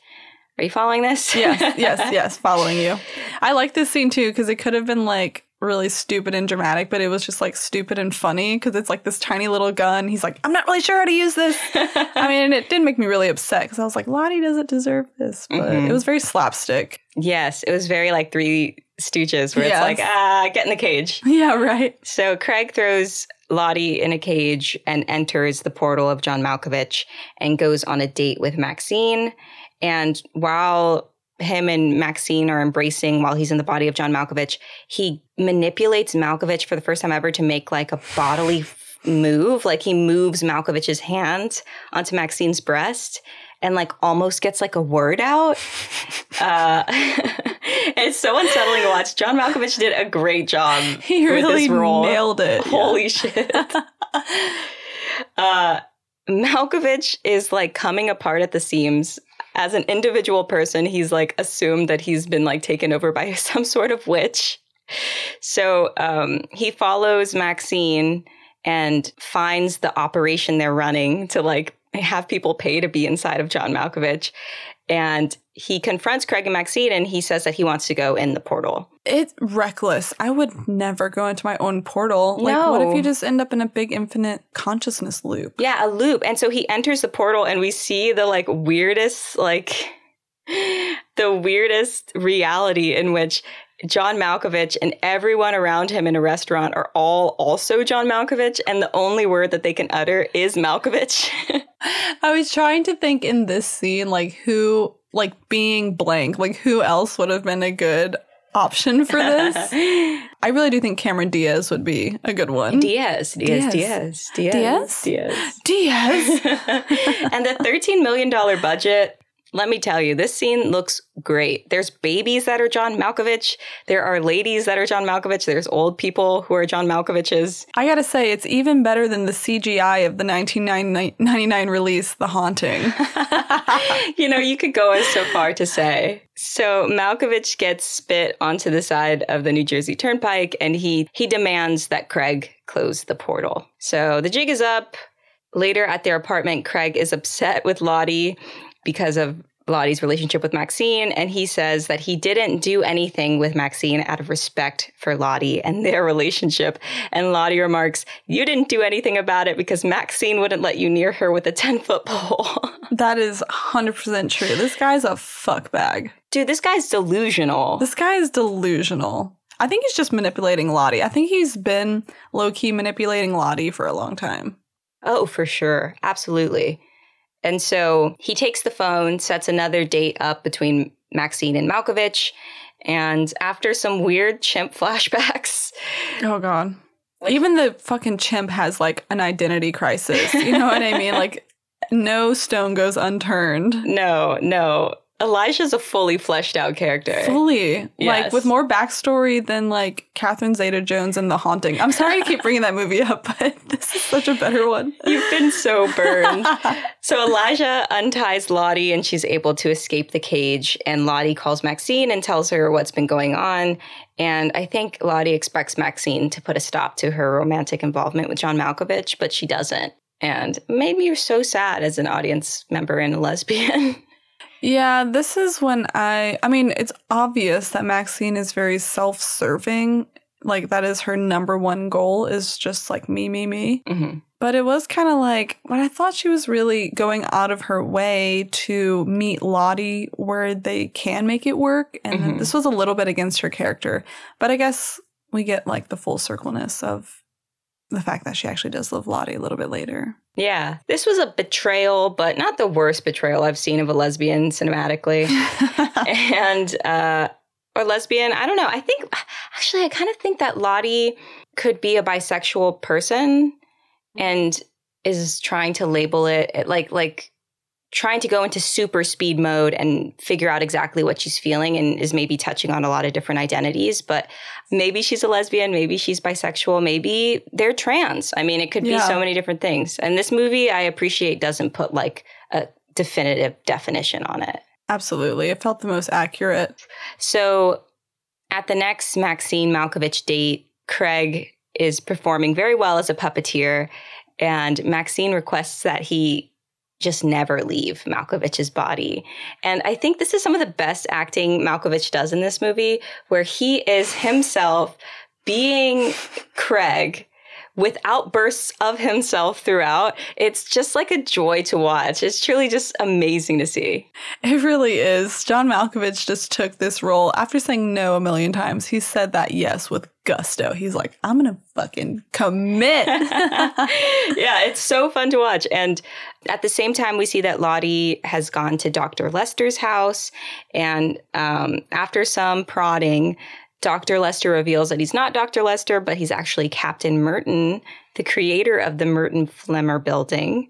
Are you following this? Yes, yes, yes, following you. I like this scene too because it could have been like really stupid and dramatic, but it was just like stupid and funny because it's like this tiny little gun. He's like, I'm not really sure how to use this. I mean, it did make me really upset because I was like, Lottie doesn't deserve this, but Mhm. it was very slapstick. Yes, it was very like Three Stooges, where Yes. it's like, ah, get in the cage. Yeah, right. So Craig throws Lottie in a cage and enters the portal of John Malkovich and goes on a date with Maxine. And while him and Maxine are embracing while he's in the body of John Malkovich, he manipulates Malkovich for the first time ever to make like a bodily move. Like he moves Malkovich's hand onto Maxine's breast and like almost gets like a word out. Uh, it's so unsettling to watch. John Malkovich did a great job. He with really this role. nailed it. yeah. Holy shit. uh, Malkovich is like coming apart at the seams. As an individual person, he's like assumed that he's been like taken over by some sort of witch. So um, he follows Maxine and finds the operation they're running to like have people pay to be inside of John Malkovich. And he confronts Craig and Maxine and he says that he wants to go in the portal. It's reckless. I would never go into my own portal. Like, what if you just end up in a big infinite consciousness loop? Yeah, a loop. And so he enters the portal and we see the like weirdest, like the weirdest reality in which John Malkovich and everyone around him in a restaurant are all also John Malkovich. And the only word that they can utter is Malkovich. I was trying to think in this scene, like who, like being blank, like who else would have been a good option for this? I really do think Cameron Diaz would be a good one. Diaz, Diaz, Diaz. Diaz, Diaz, Diaz? Diaz. And the $13 million budget, let me tell you, this scene looks great. There's babies that are John Malkovich. There are ladies that are John Malkovich. There's old people who are John Malkoviches. I gotta say, it's even better than the CGI of the 1999 release, The Haunting. you know, you could go as so far to say. So Malkovich gets spit onto the side of the New Jersey Turnpike and he he demands that Craig close the portal. So the jig is up. Later at their apartment, Craig is upset with Lottie because of Lottie's relationship with Maxine, and he says that he didn't do anything with Maxine out of respect for Lottie and their relationship. And Lottie remarks, You didn't do anything about it because Maxine wouldn't let you near her with a 10 foot pole. that is 100% true. This guy's a fuck bag. Dude, this guy's delusional. This guy is delusional. I think he's just manipulating Lottie. I think he's been low key manipulating Lottie for a long time. Oh, for sure. Absolutely. And so he takes the phone, sets another date up between Maxine and Malkovich. And after some weird chimp flashbacks, Oh, God. Even the fucking chimp has like an identity crisis. You know what I mean? Like, no stone goes unturned. no, no. Elijah's a fully fleshed out character. Fully. Like with more backstory than like Catherine Zeta Jones and The Haunting. I'm sorry I keep bringing that movie up, but this is such a better one. You've been so burned. so Elijah unties Lottie and she's able to escape the cage. And Lottie calls Maxine and tells her what's been going on. And I think Lottie expects Maxine to put a stop to her romantic involvement with John Malkovich, but she doesn't. And made me so sad as an audience member and a lesbian. Yeah, this is when I I mean, it's obvious that Maxine is very self-serving. Like that is her number one goal is just like me, me, me. hmm But it was kind of like, when I thought she was really going out of her way to meet Lottie where they can make it work. And Mhm. this was a little bit against her character. But I guess we get like the full circleness of the fact that she actually does love Lottie a little bit later. Yeah, this was a betrayal, but not the worst betrayal I've seen of a lesbian cinematically. and uh or lesbian i don't know i think actually i kind of think that lottie could be a bisexual person and is trying to label it it like like trying to go into super speed mode and figure out exactly what she's feeling and is maybe touching on a lot of different identities but maybe she's a lesbian maybe she's bisexual maybe they're trans i mean it could be so many different things and this movie i appreciate doesn't put like a definitive definition on it Absolutely. It felt the most accurate. so at the next Maxine Malkovich date, Craig is performing very well as a puppeteer, and Maxine requests that he just never leave Malkovich's body. And I think this is some of the best acting Malkovich does in this movie, where he is himself being Craig with outbursts of himself throughout. It's just like a joy to watch. It's truly just amazing to see. It really is. John Malkovich just took this role after saying no a million times. He said that yes with gusto. He's like, I'm going to fucking commit. yeah, it's so fun to watch. And at the same time, we see that Lottie has gone to Dr. Lester's house. And um, after some prodding, Dr. Lester reveals that he's not Dr. Lester, but he's actually Captain Mertin, the creator of the Mertin Flemmer building.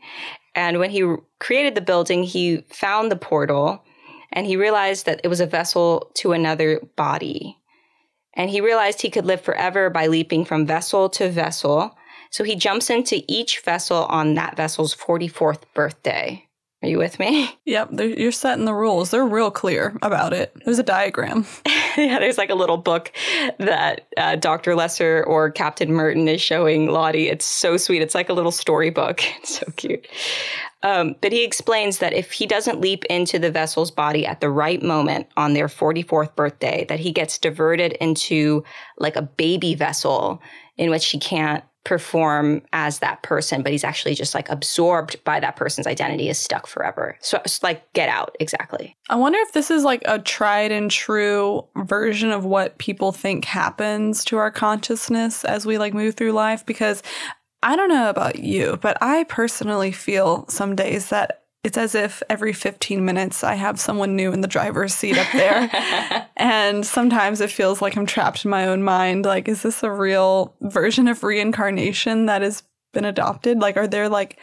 And when he created the building, he found the portal and he realized that it was a vessel to another body. And he realized he could live forever by leaping from vessel to vessel. So he jumps into each vessel on that vessel's 44th birthday. Are you with me? yep, you're setting the rules. They're real clear about it. There's a diagram. yeah, there's like a little book that uh, Dr. Lester or Captain Mertin is showing Lottie. It's so sweet. It's like a little storybook. It's so cute. Um, but he explains that if he doesn't leap into the vessel's body at the right moment on their 44th birthday, that he gets diverted into like a baby vessel in which he can't perform as that person, but he's actually just like absorbed by that person's identity, is stuck forever. So it's like get out, exactly. I wonder if this is like a tried and true version of what people think happens to our consciousness as we like move through life because I don't know about you, but I personally feel some days that it's as if every 15 minutes I have someone new in the driver's seat up there. and sometimes it feels like I'm trapped in my own mind. Like, is this a real version of reincarnation that has been adopted? Like, are there like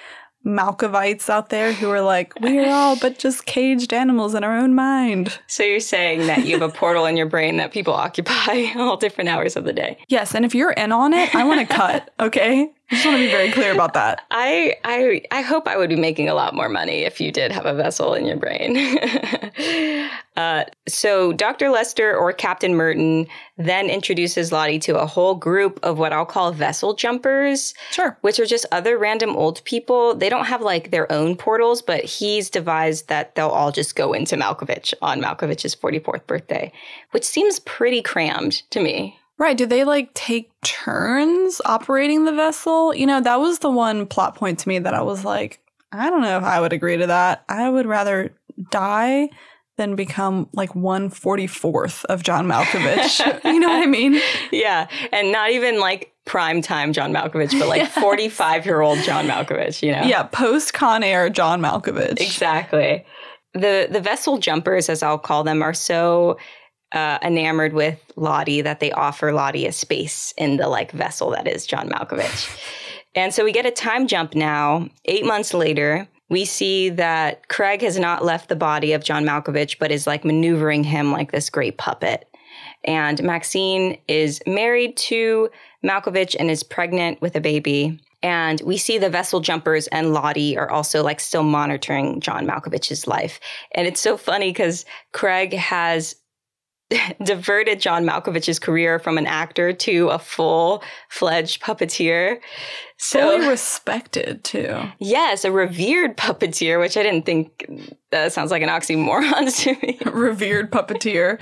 Malkovites out there who are like, we are all but just caged animals in our own mind? So you're saying that you have a portal in your brain that people occupy all different hours of the day. Yes. And if you're in on it, I want to cut. Okay. I just want to be very clear about that. I I I hope I would be making a lot more money if you did have a vessel in your brain. uh, so Dr. Lester or Captain Mertin then introduces Lottie to a whole group of what I'll call vessel jumpers, Sure. which are just other random old people. They don't have like their own portals, but he's devised that they'll all just go into Malkovich on Malkovich's 44th birthday, which seems pretty crammed to me. Right. Do they like take turns operating the vessel? You know, that was the one plot point to me that I was like, I don't know if I would agree to that. I would rather die than become like 144th of John Malkovich. you know what I mean? Yeah, and not even like prime time John Malkovich, but like 45 year old John Malkovich, you know? Yeah, post Con Air John Malkovich. Exactly. The the vessel jumpers, as I'll call them, are so uh, enamored with Lottie that they offer Lottie a space in the like vessel that is John Malkovich. and so we get a time jump now, eight months later, we see that Craig has not left the body of John Malkovich, but is like maneuvering him like this great puppet. And Maxine is married to Malkovich and is pregnant with a baby. And we see the vessel jumpers and Lottie are also like still monitoring John Malkovich's life. And it's so funny because Craig has diverted John Malkovich's career from an actor to a full fledged puppeteer. So Fully respected too. yes, a revered puppeteer, which I didn't think that sounds like an oxymoron to me. Revered puppeteer.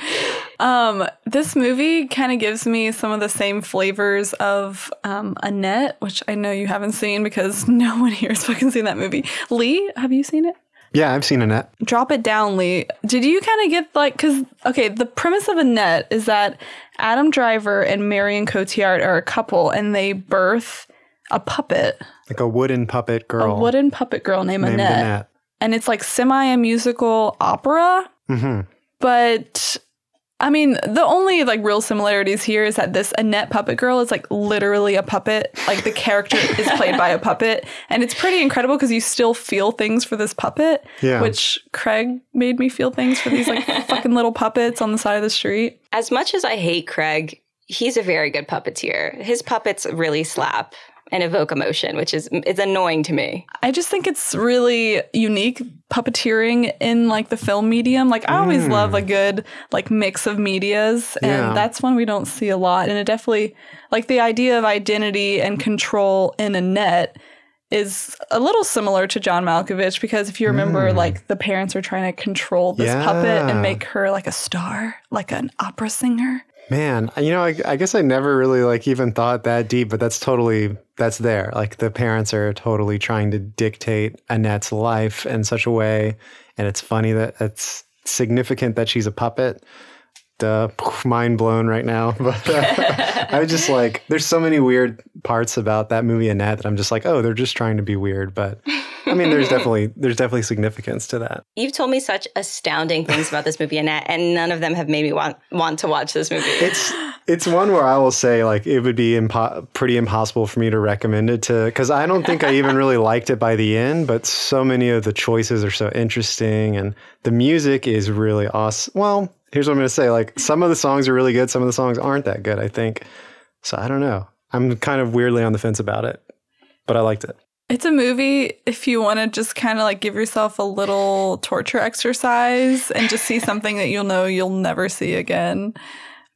Um, this movie kind of gives me some of the same flavors of um, Annette, which I know you haven't seen because no one here has fucking seen that movie. Lee, have you seen it? Yeah, I've seen Annette. drop it down, Lee. Did you kind of get like, because, okay, the premise of Annette is that Adam Driver and Marion Cotillard are a couple and they birth a puppet, Like a wooden puppet girl a wooden puppet girl named, named Annette. Annette. And it's like semi a musical opera. hmm But I mean, the only like real similarities here is that this Annette puppet girl is like literally a puppet. Like the character is played by a puppet. And it's pretty incredible because you still feel things for this puppet. Yeah. Which Craig made me feel things for these like fucking little puppets on the side of the street. As much as I hate Craig, he's a very good puppeteer. His puppets really slap and evoke emotion, which is it's annoying to me. I just think it's really unique puppeteering in like the film medium. Like I always love mm. a good like mix of medias and Yeah. that's one we don't see a lot and it definitely like the idea of identity and control in Annette is a little similar to John Malkovich because if you remember mm. like the parents are trying to control this puppet and make her like a star, like an opera singer. Man, you know, I, I guess I never really like even thought that deep, but that's totally that's there. Like the parents are totally trying to dictate Annette's life in such a way, and it's funny that it's significant that she's a puppet. Duh, mind blown right now. But uh, I was just like, there's so many weird parts about that movie Annette that I'm just like, oh, they're just trying to be weird. But I mean, there's definitely there's definitely significance to that. You've told me such astounding things about this movie, Annette, and none of them have made me want want to watch this movie. it's it's one where I will say like it would be impo- pretty impossible for me to recommend it to because I don't think I even really liked it by the end. But so many of the choices are so interesting, and the music is really awesome. Well, here's what I'm going to say: like some of the songs are really good, some of the songs aren't that good. I think so. I don't know. I'm kind of weirdly on the fence about it, but I liked it. It's a movie if you want to just kind of like give yourself a little torture exercise and just see something that you'll know you'll never see again.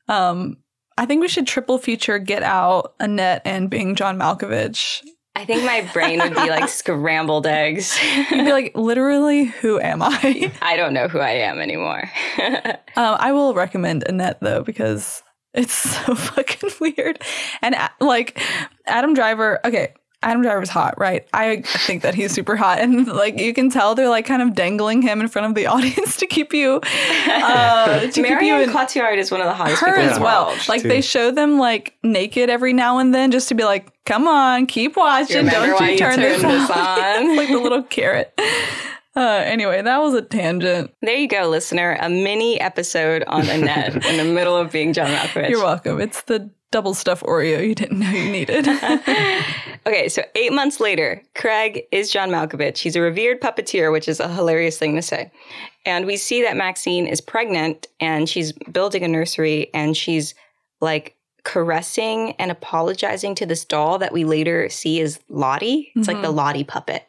Um, I think we should triple feature Get Out, Annette, and being John Malkovich. I think my brain would be like scrambled eggs. You'd be like, literally, who am I? I don't know who I am anymore. Um, I will recommend Annette though because it's so fucking weird. And uh, like Adam Driver, okay, Adam Driver's hot, right? I think that he's super hot, and like you can tell they're like kind of dangling him in front of the audience to keep you, uh, to keep you Marion in. Cotillard is one of the hottest Her people as well. world. Like too. they show them like naked every now and then just to be like, come on, keep watching. Remember Don't why you you turn this turned this on. on? like the little carrot. Uh, anyway, that was a tangent. There you go, listener. A mini episode on Annette in the middle of being John Malkovich. You're welcome. It's the double stuff Oreo you didn't know you needed. Okay, so eight months later, Craig is John Malkovich. He's a revered puppeteer, which is a hilarious thing to say. And we see that Maxine is pregnant and she's building a nursery and she's like caressing and apologizing to this doll that we later see is Lottie. It's like the mm-hmm. Lottie puppet.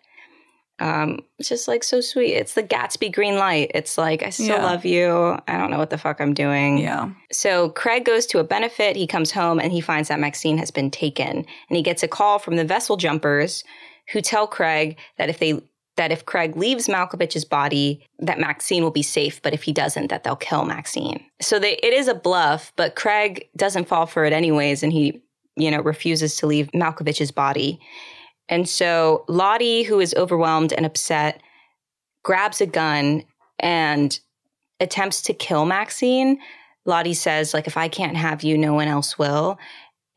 Um, it's just like so sweet. It's the Gatsby green light. It's like, I still Yeah. love you. I don't know what the fuck I'm doing. yeah. So Craig goes to a benefit. He comes home and he finds that Maxine has been taken. And he gets a call from the vessel jumpers who tell Craig that if they that if Craig leaves Malkovich's body, that Maxine will be safe, but if he doesn't, that they'll kill Maxine. So they, it is a bluff, but Craig doesn't fall for it anyways, and he, you know, refuses to leave Malkovich's body. And so Lottie, who is overwhelmed and upset, grabs a gun and attempts to kill Maxine. Lottie says, like, if I can't have you, no one else will.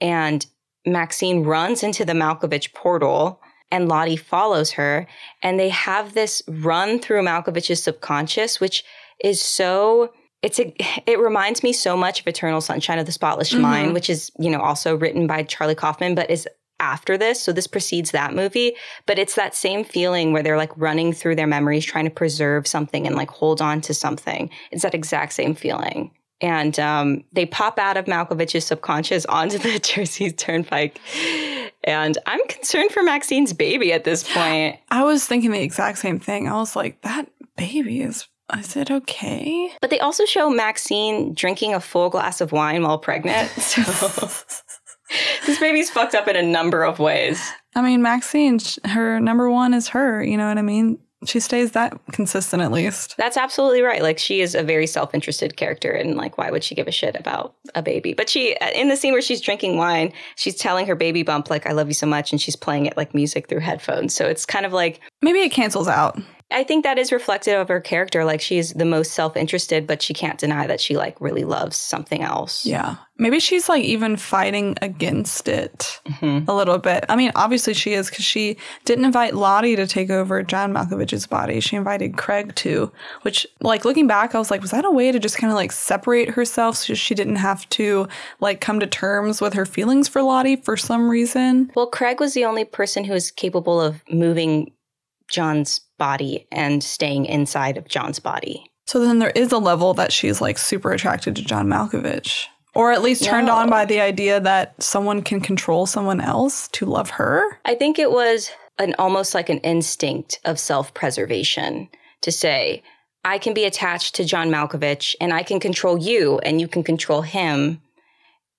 And Maxine runs into the Malkovich portal and Lottie follows her. And they have this run through Malkovich's subconscious, which is so it's a it reminds me so much of Eternal Sunshine of the Spotless Mhm. Mind, which is, you know, also written by Charlie Kaufman, but is after this. So this precedes that movie, but it's that same feeling where they're like running through their memories, trying to preserve something and like hold on to something. It's that exact same feeling. And um, they pop out of Malkovich's subconscious onto the Jersey Turnpike. And I'm concerned for Maxine's baby at this point. I was thinking the exact same thing. I was like, that baby is. Is it okay? But they also show Maxine drinking a full glass of wine while pregnant. So this baby's fucked up in a number of ways. I mean, Maxine, her number one is her. You know what I mean? She stays that consistent at least. That's absolutely right. Like she is a very self-interested character and like why would she give a shit about a baby? But she uh, in the scene where she's drinking wine, she's telling her baby bump like I love you so much and she's playing it like music through headphones. So it's kind of like Maybe it cancels out. I think that is reflective of her character. Like she's the most self-interested, but she can't deny that she like really loves something else. Yeah. Maybe she's like even fighting against it mm-hmm. a little bit. I mean, obviously she is because she didn't invite Lottie to take over John Malkovich's body. She invited Craig to, which, like, looking back, I was like, was that a way to just kind of like separate herself so she didn't have to like come to terms with her feelings for Lottie for some reason? Well, Craig was the only person who was capable of moving John's body and staying inside of John's body. So then there is a level that she's like super attracted to John Malkovich. Or at least turned No. on by the idea that someone can control someone else to love her. I think it was an almost like an instinct of self-preservation to say, I can be attached to John Malkovich and I can control you and you can control him.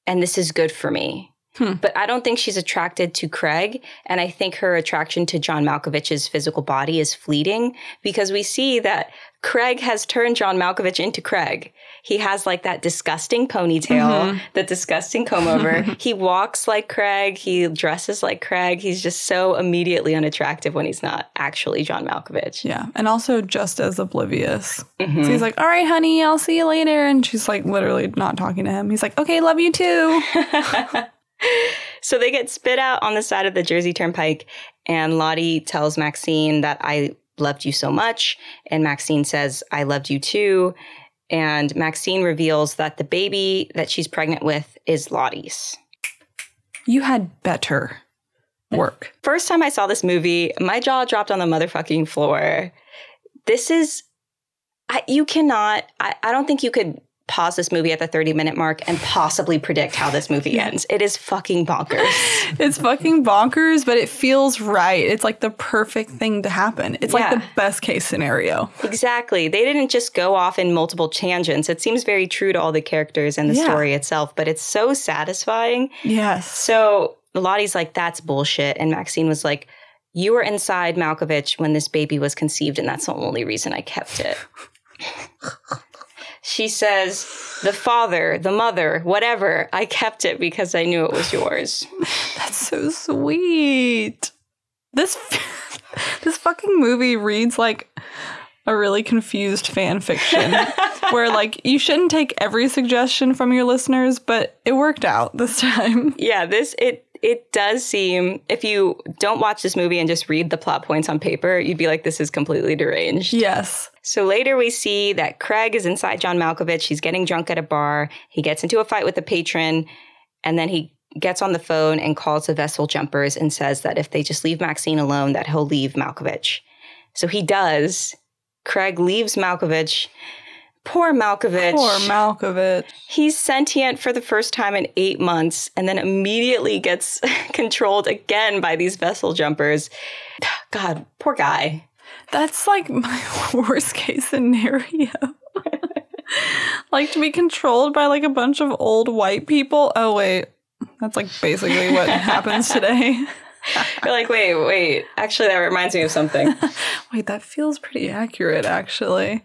And this is good for me. Hmm. But I don't think she's attracted to Craig. And I think her attraction to John Malkovich's physical body is fleeting because we see that Craig has turned John Malkovich into Craig. He has like that disgusting ponytail, the disgusting comb over. he walks like Craig. He dresses like Craig. He's just so immediately unattractive when he's not actually John Malkovich. Yeah. And also just as oblivious. So he's like, all right, honey, I'll see you later. And she's like literally not talking to him. He's like, okay, love you too. So they get spit out on the side of the Jersey Turnpike, and Lottie tells Maxine that I loved you so much. And Maxine says, I loved you too. And Maxine reveals that the baby that she's pregnant with is Lottie's. you had better work. First time I saw this movie, my jaw dropped on the motherfucking floor. This is, I, you cannot, I, I don't think you could pause this movie at the 30 minute mark and possibly predict how this movie ends. It is fucking bonkers. It's fucking bonkers, but it feels right. It's like the perfect thing to happen. It's like the best case scenario. Exactly. They didn't just go off in multiple tangents. It seems very true to all the characters and the Yeah. story itself, but it's so satisfying. Yes. So Lottie's like, that's bullshit. And Maxine was like, you were inside Malkovich when this baby was conceived, and that's the only reason I kept it. she says, the father, the mother, whatever, I kept it because I knew it was yours. That's so sweet. This this fucking movie reads like a really confused fan fiction where like you shouldn't take every suggestion from your listeners, but it worked out this time. yeah, this it it does seem if you don't watch this movie and just read the plot points on paper, you'd be like, this is completely deranged. Yes. So later we see that Craig is inside John Malkovich. He's getting drunk at a bar. He gets into a fight with a patron, and then he gets on the phone and calls the vessel jumpers and says that if they just leave Maxine alone, that he'll leave Malkovich. So he does. Craig leaves Malkovich. Poor Malkovich. Poor Malkovich. He's sentient for the first time in eight months and then immediately gets controlled again by these vessel jumpers. God, poor guy. That's like my worst case scenario. like to be controlled by like a bunch of old white people. Oh wait. That's like basically what happens today. You're like, wait, wait. Actually, that reminds me of something. Wait, that feels pretty accurate actually.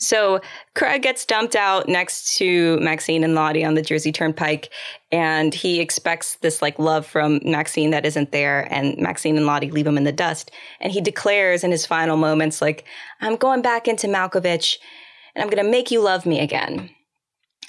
So Craig gets dumped out next to Maxine and Lottie on the Jersey Turnpike, and he expects this like love from Maxine that isn't there, and Maxine and Lottie leave him in the dust. And he declares in his final moments, like, I'm going back into Malkovich, and I'm gonna make you love me again.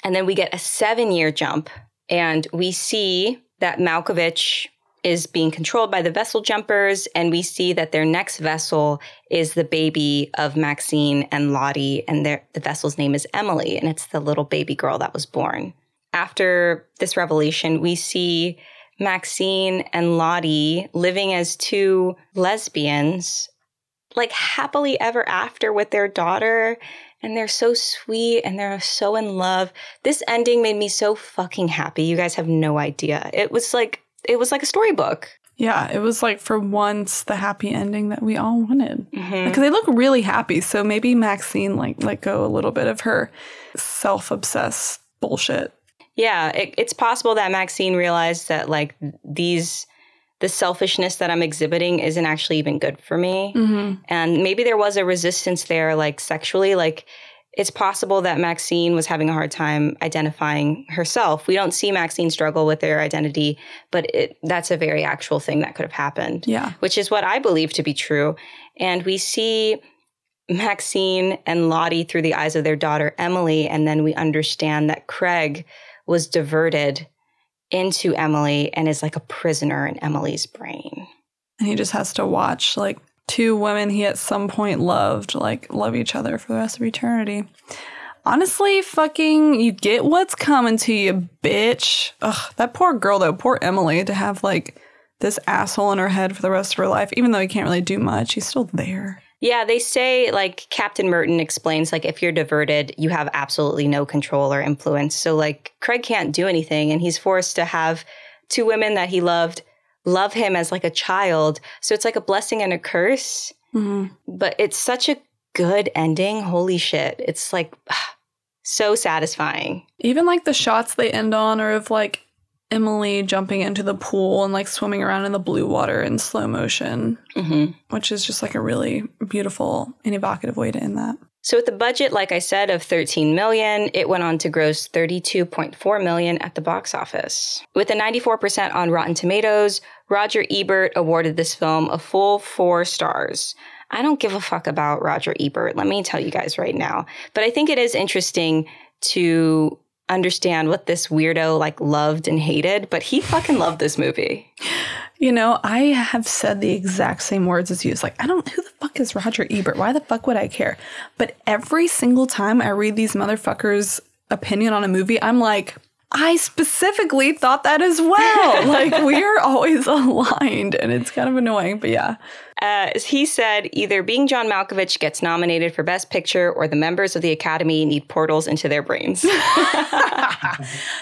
And then we get a seven year jump, and we see that Malkovich is being controlled by the vessel jumpers, and we see that their next vessel is the baby of Maxine and Lottie, and the vessel's name is Emily, and it's the little baby girl that was born. After this revelation, we see Maxine and Lottie living as two lesbians, like happily ever after with their daughter. And they're so sweet and they're so in love. This ending made me so fucking happy. You guys have no idea. It was like it was like a storybook. Yeah, it was like for once the happy ending that we all wanted. Mhm. Because they look really happy. So maybe Maxine like let go a little bit of her self-obsessed bullshit. Yeah, it, it's possible that Maxine realized that like these the selfishness that I'm exhibiting isn't actually even good for me. Mm-hmm. And maybe there was a resistance there, like sexually. Like it's possible that Maxine was having a hard time identifying herself. We don't see Maxine struggle with their identity, but it, that's a very actual thing that could have happened, Yeah. which is what I believe to be true. And we see Maxine and Lottie through the eyes of their daughter, Emily. And then we understand that Craig was diverted into Emily and is like a prisoner in Emily's brain. And he just has to watch like two women he at some point loved like love each other for the rest of eternity. Honestly, fucking you get what's coming to you, bitch. Ugh, that poor girl though, poor Emily to have like this asshole in her head for the rest of her life, even though he can't really do much, he's still there. Yeah, they say like Captain Mertin explains like if you're diverted, you have absolutely no control or influence. So like Craig can't do anything and he's forced to have two women that he loved love him as like a child. So it's like a blessing and a curse, Mm-hmm. but it's such a good ending. Holy shit. It's like so satisfying. Even like the shots they end on are of like Emily jumping into the pool and like swimming around in the blue water in slow motion, hmm which is just like a really beautiful and evocative way to end that. So with the budget, like I said, of 13 million, it went on to gross 32.4 million at the box office. With a 94% on Rotten Tomatoes, Roger Ebert awarded this film a full four stars. I don't give a fuck about Roger Ebert, let me tell you guys right now. But I think it is interesting to understand what this weirdo like loved and hated, but he fucking loved this movie. You know, I have said the exact same words as you. It's like, I don't, who the fuck is Roger Ebert? Why the fuck would I care? But every single time I read these motherfuckers' opinion on a movie, I'm like, I specifically thought that as well. like, we are always aligned and it's kind of annoying, but yeah. Uh, he said either being John Malkovich gets nominated for Best Picture or the members of the Academy need portals into their brains.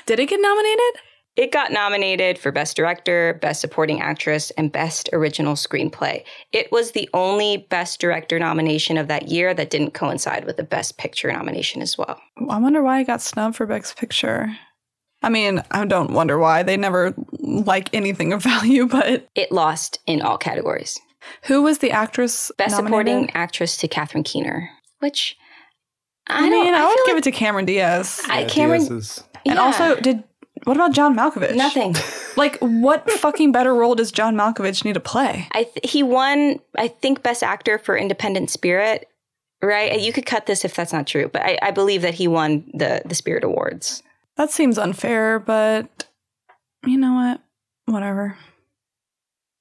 Did it get nominated? It got nominated for Best Director, Best Supporting Actress, and Best Original Screenplay. It was the only Best Director nomination of that year that didn't coincide with the Best Picture nomination as well. I wonder why it got snubbed for Best Picture. I mean, I don't wonder why. They never like anything of value, but It lost in all categories. who was the actress? Best nominated? Supporting Actress to Catherine Keener, which I, I, don't. mean, I, I, would give like, it to Cameron Diaz. I Yeah, Cameron. Diaz is- And yeah. also, did what about John Malkovich? nothing. Like, what fucking better role does John Malkovich need to play? I th- he won, I think, Best Actor for Independent Spirit. Right? You could cut this if that's not true, but I, I believe that he won the the Spirit Awards. That seems unfair, but you know what? Whatever.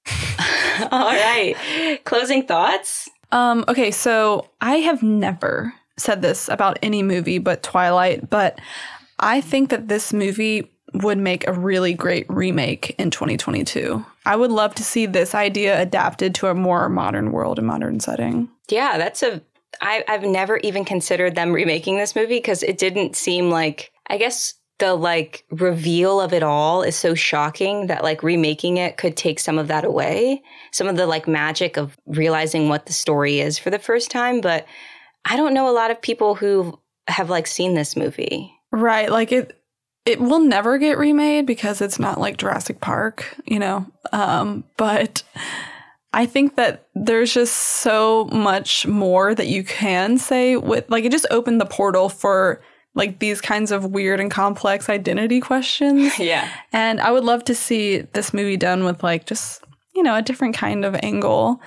All right, closing thoughts. Um, okay, so I have never said this about any movie but Twilight, but I think that this movie would make a really great remake in 2022. I would love to see this idea adapted to a more modern world and modern setting. Yeah, that's a. I, I've never even considered them remaking this movie because it didn't seem like. I guess the like reveal of it all is so shocking that like remaking it could take some of that away, some of the like magic of realizing what the story is for the first time. But I don't know a lot of people who have like seen this movie. Right, like it it will never get remade because it's not like Jurassic Park, you know. Um, but I think that there's just so much more that you can say with like it just opened the portal for like these kinds of weird and complex identity questions. Yeah. And I would love to see this movie done with like just, you know, a different kind of angle.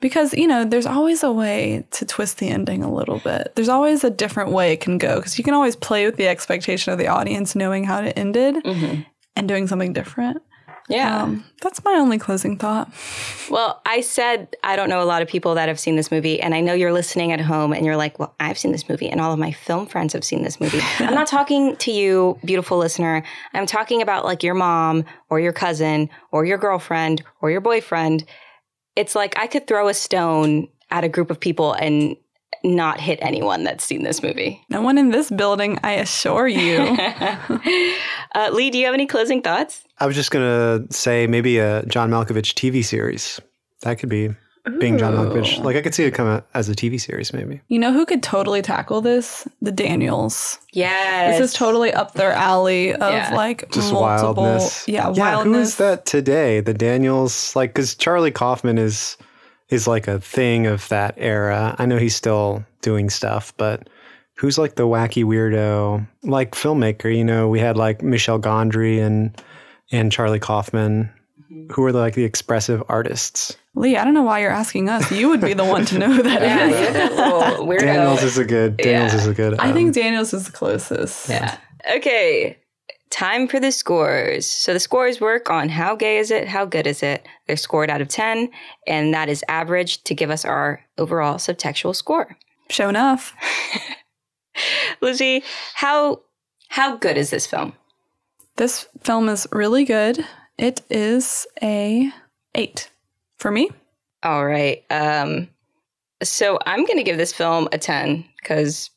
Because, you know, there's always a way to twist the ending a little bit. There's always a different way it can go. Because you can always play with the expectation of the audience knowing how it hmm and doing something different. Yeah. Um, that's my only closing thought. Well, I said I don't know a lot of people that have seen this movie, and I know you're listening at home and you're like, well, I've seen this movie, and all of my film friends have seen this movie. I'm not talking to you, beautiful listener. I'm talking about like your mom or your cousin or your girlfriend or your boyfriend. It's like I could throw a stone at a group of people and not hit anyone that's seen this movie. No one in this building, I assure you. Uh, Lee, do you have any closing thoughts? I was just gonna say maybe a John Malkovich TV series. That could be being John Malkovich. Like I could see it come out as a TV series, maybe. you know who could totally tackle this? The Daniels. Yes. This is totally up their alley of Yeah. like Just multiple, wildness. Yeah, yeah. wildness. Who is that today? The Daniels, like, because Charlie Kaufman is is like a thing of that era. I know he's still doing stuff, but who's like the wacky weirdo, like filmmaker? You know, we had like Michel Gondry and and Charlie Kaufman. Mm-hmm. Who are like the expressive artists? Lee, I don't know why you're asking us. You would be the one to know who that Yeah, is. you're that little weirdo. Daniels is a good. Daniels is a good. I um, think Daniels is the closest. Yeah. Okay. Time for the scores. So the scores work on how gay is it, how good is it. They're scored out of 10, and that is average to give us our overall subtextual score. Show enough. Lizzie, how how good is this film? This film is really good. It is a eight for me. All right. Um so I'm going to give this film a 10 cuz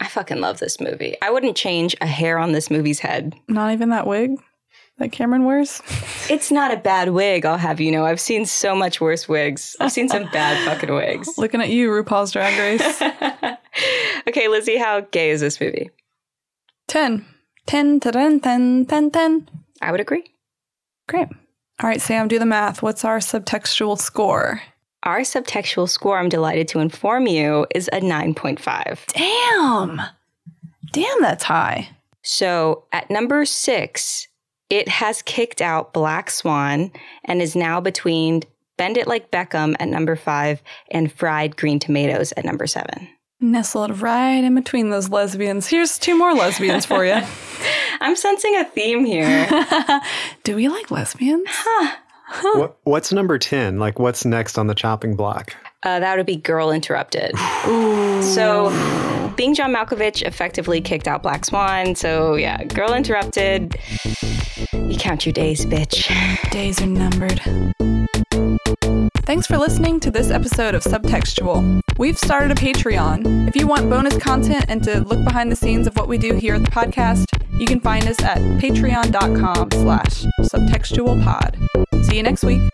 I fucking love this movie. I wouldn't change a hair on this movie's head. Not even that wig that Cameron wears. It's not a bad wig, I'll have you know. I've seen so much worse wigs. I've seen some bad fucking wigs. Looking at you, RuPaul's Drag Race. okay, Lizzie, how gay is this movie? 10. 10, 10, 10, 10, 10. I would agree. Great. All right, Sam, do the math. What's our subtextual score? Our subtextual score, I'm delighted to inform you, is a 9.5. Damn. Damn, that's high. So at number six, it has kicked out Black Swan and is now between Bend It Like Beckham at number five and Fried Green Tomatoes at number seven. Nestled right in between those lesbians. Here's two more lesbians for you. I'm sensing a theme here. do we like lesbians? What, what's number ten? Like, what's next on the chopping block? Uh, that would be Girl Interrupted. Ooh. So, being John Malkovich effectively kicked out Black Swan. So, yeah, Girl Interrupted. You count your days, bitch. Days are numbered. Thanks for listening to this episode of Subtextual. We've started a Patreon. If you want bonus content and to look behind the scenes of what we do here at the podcast, you can find us at patreon.com slash subtextualpod. See you next week.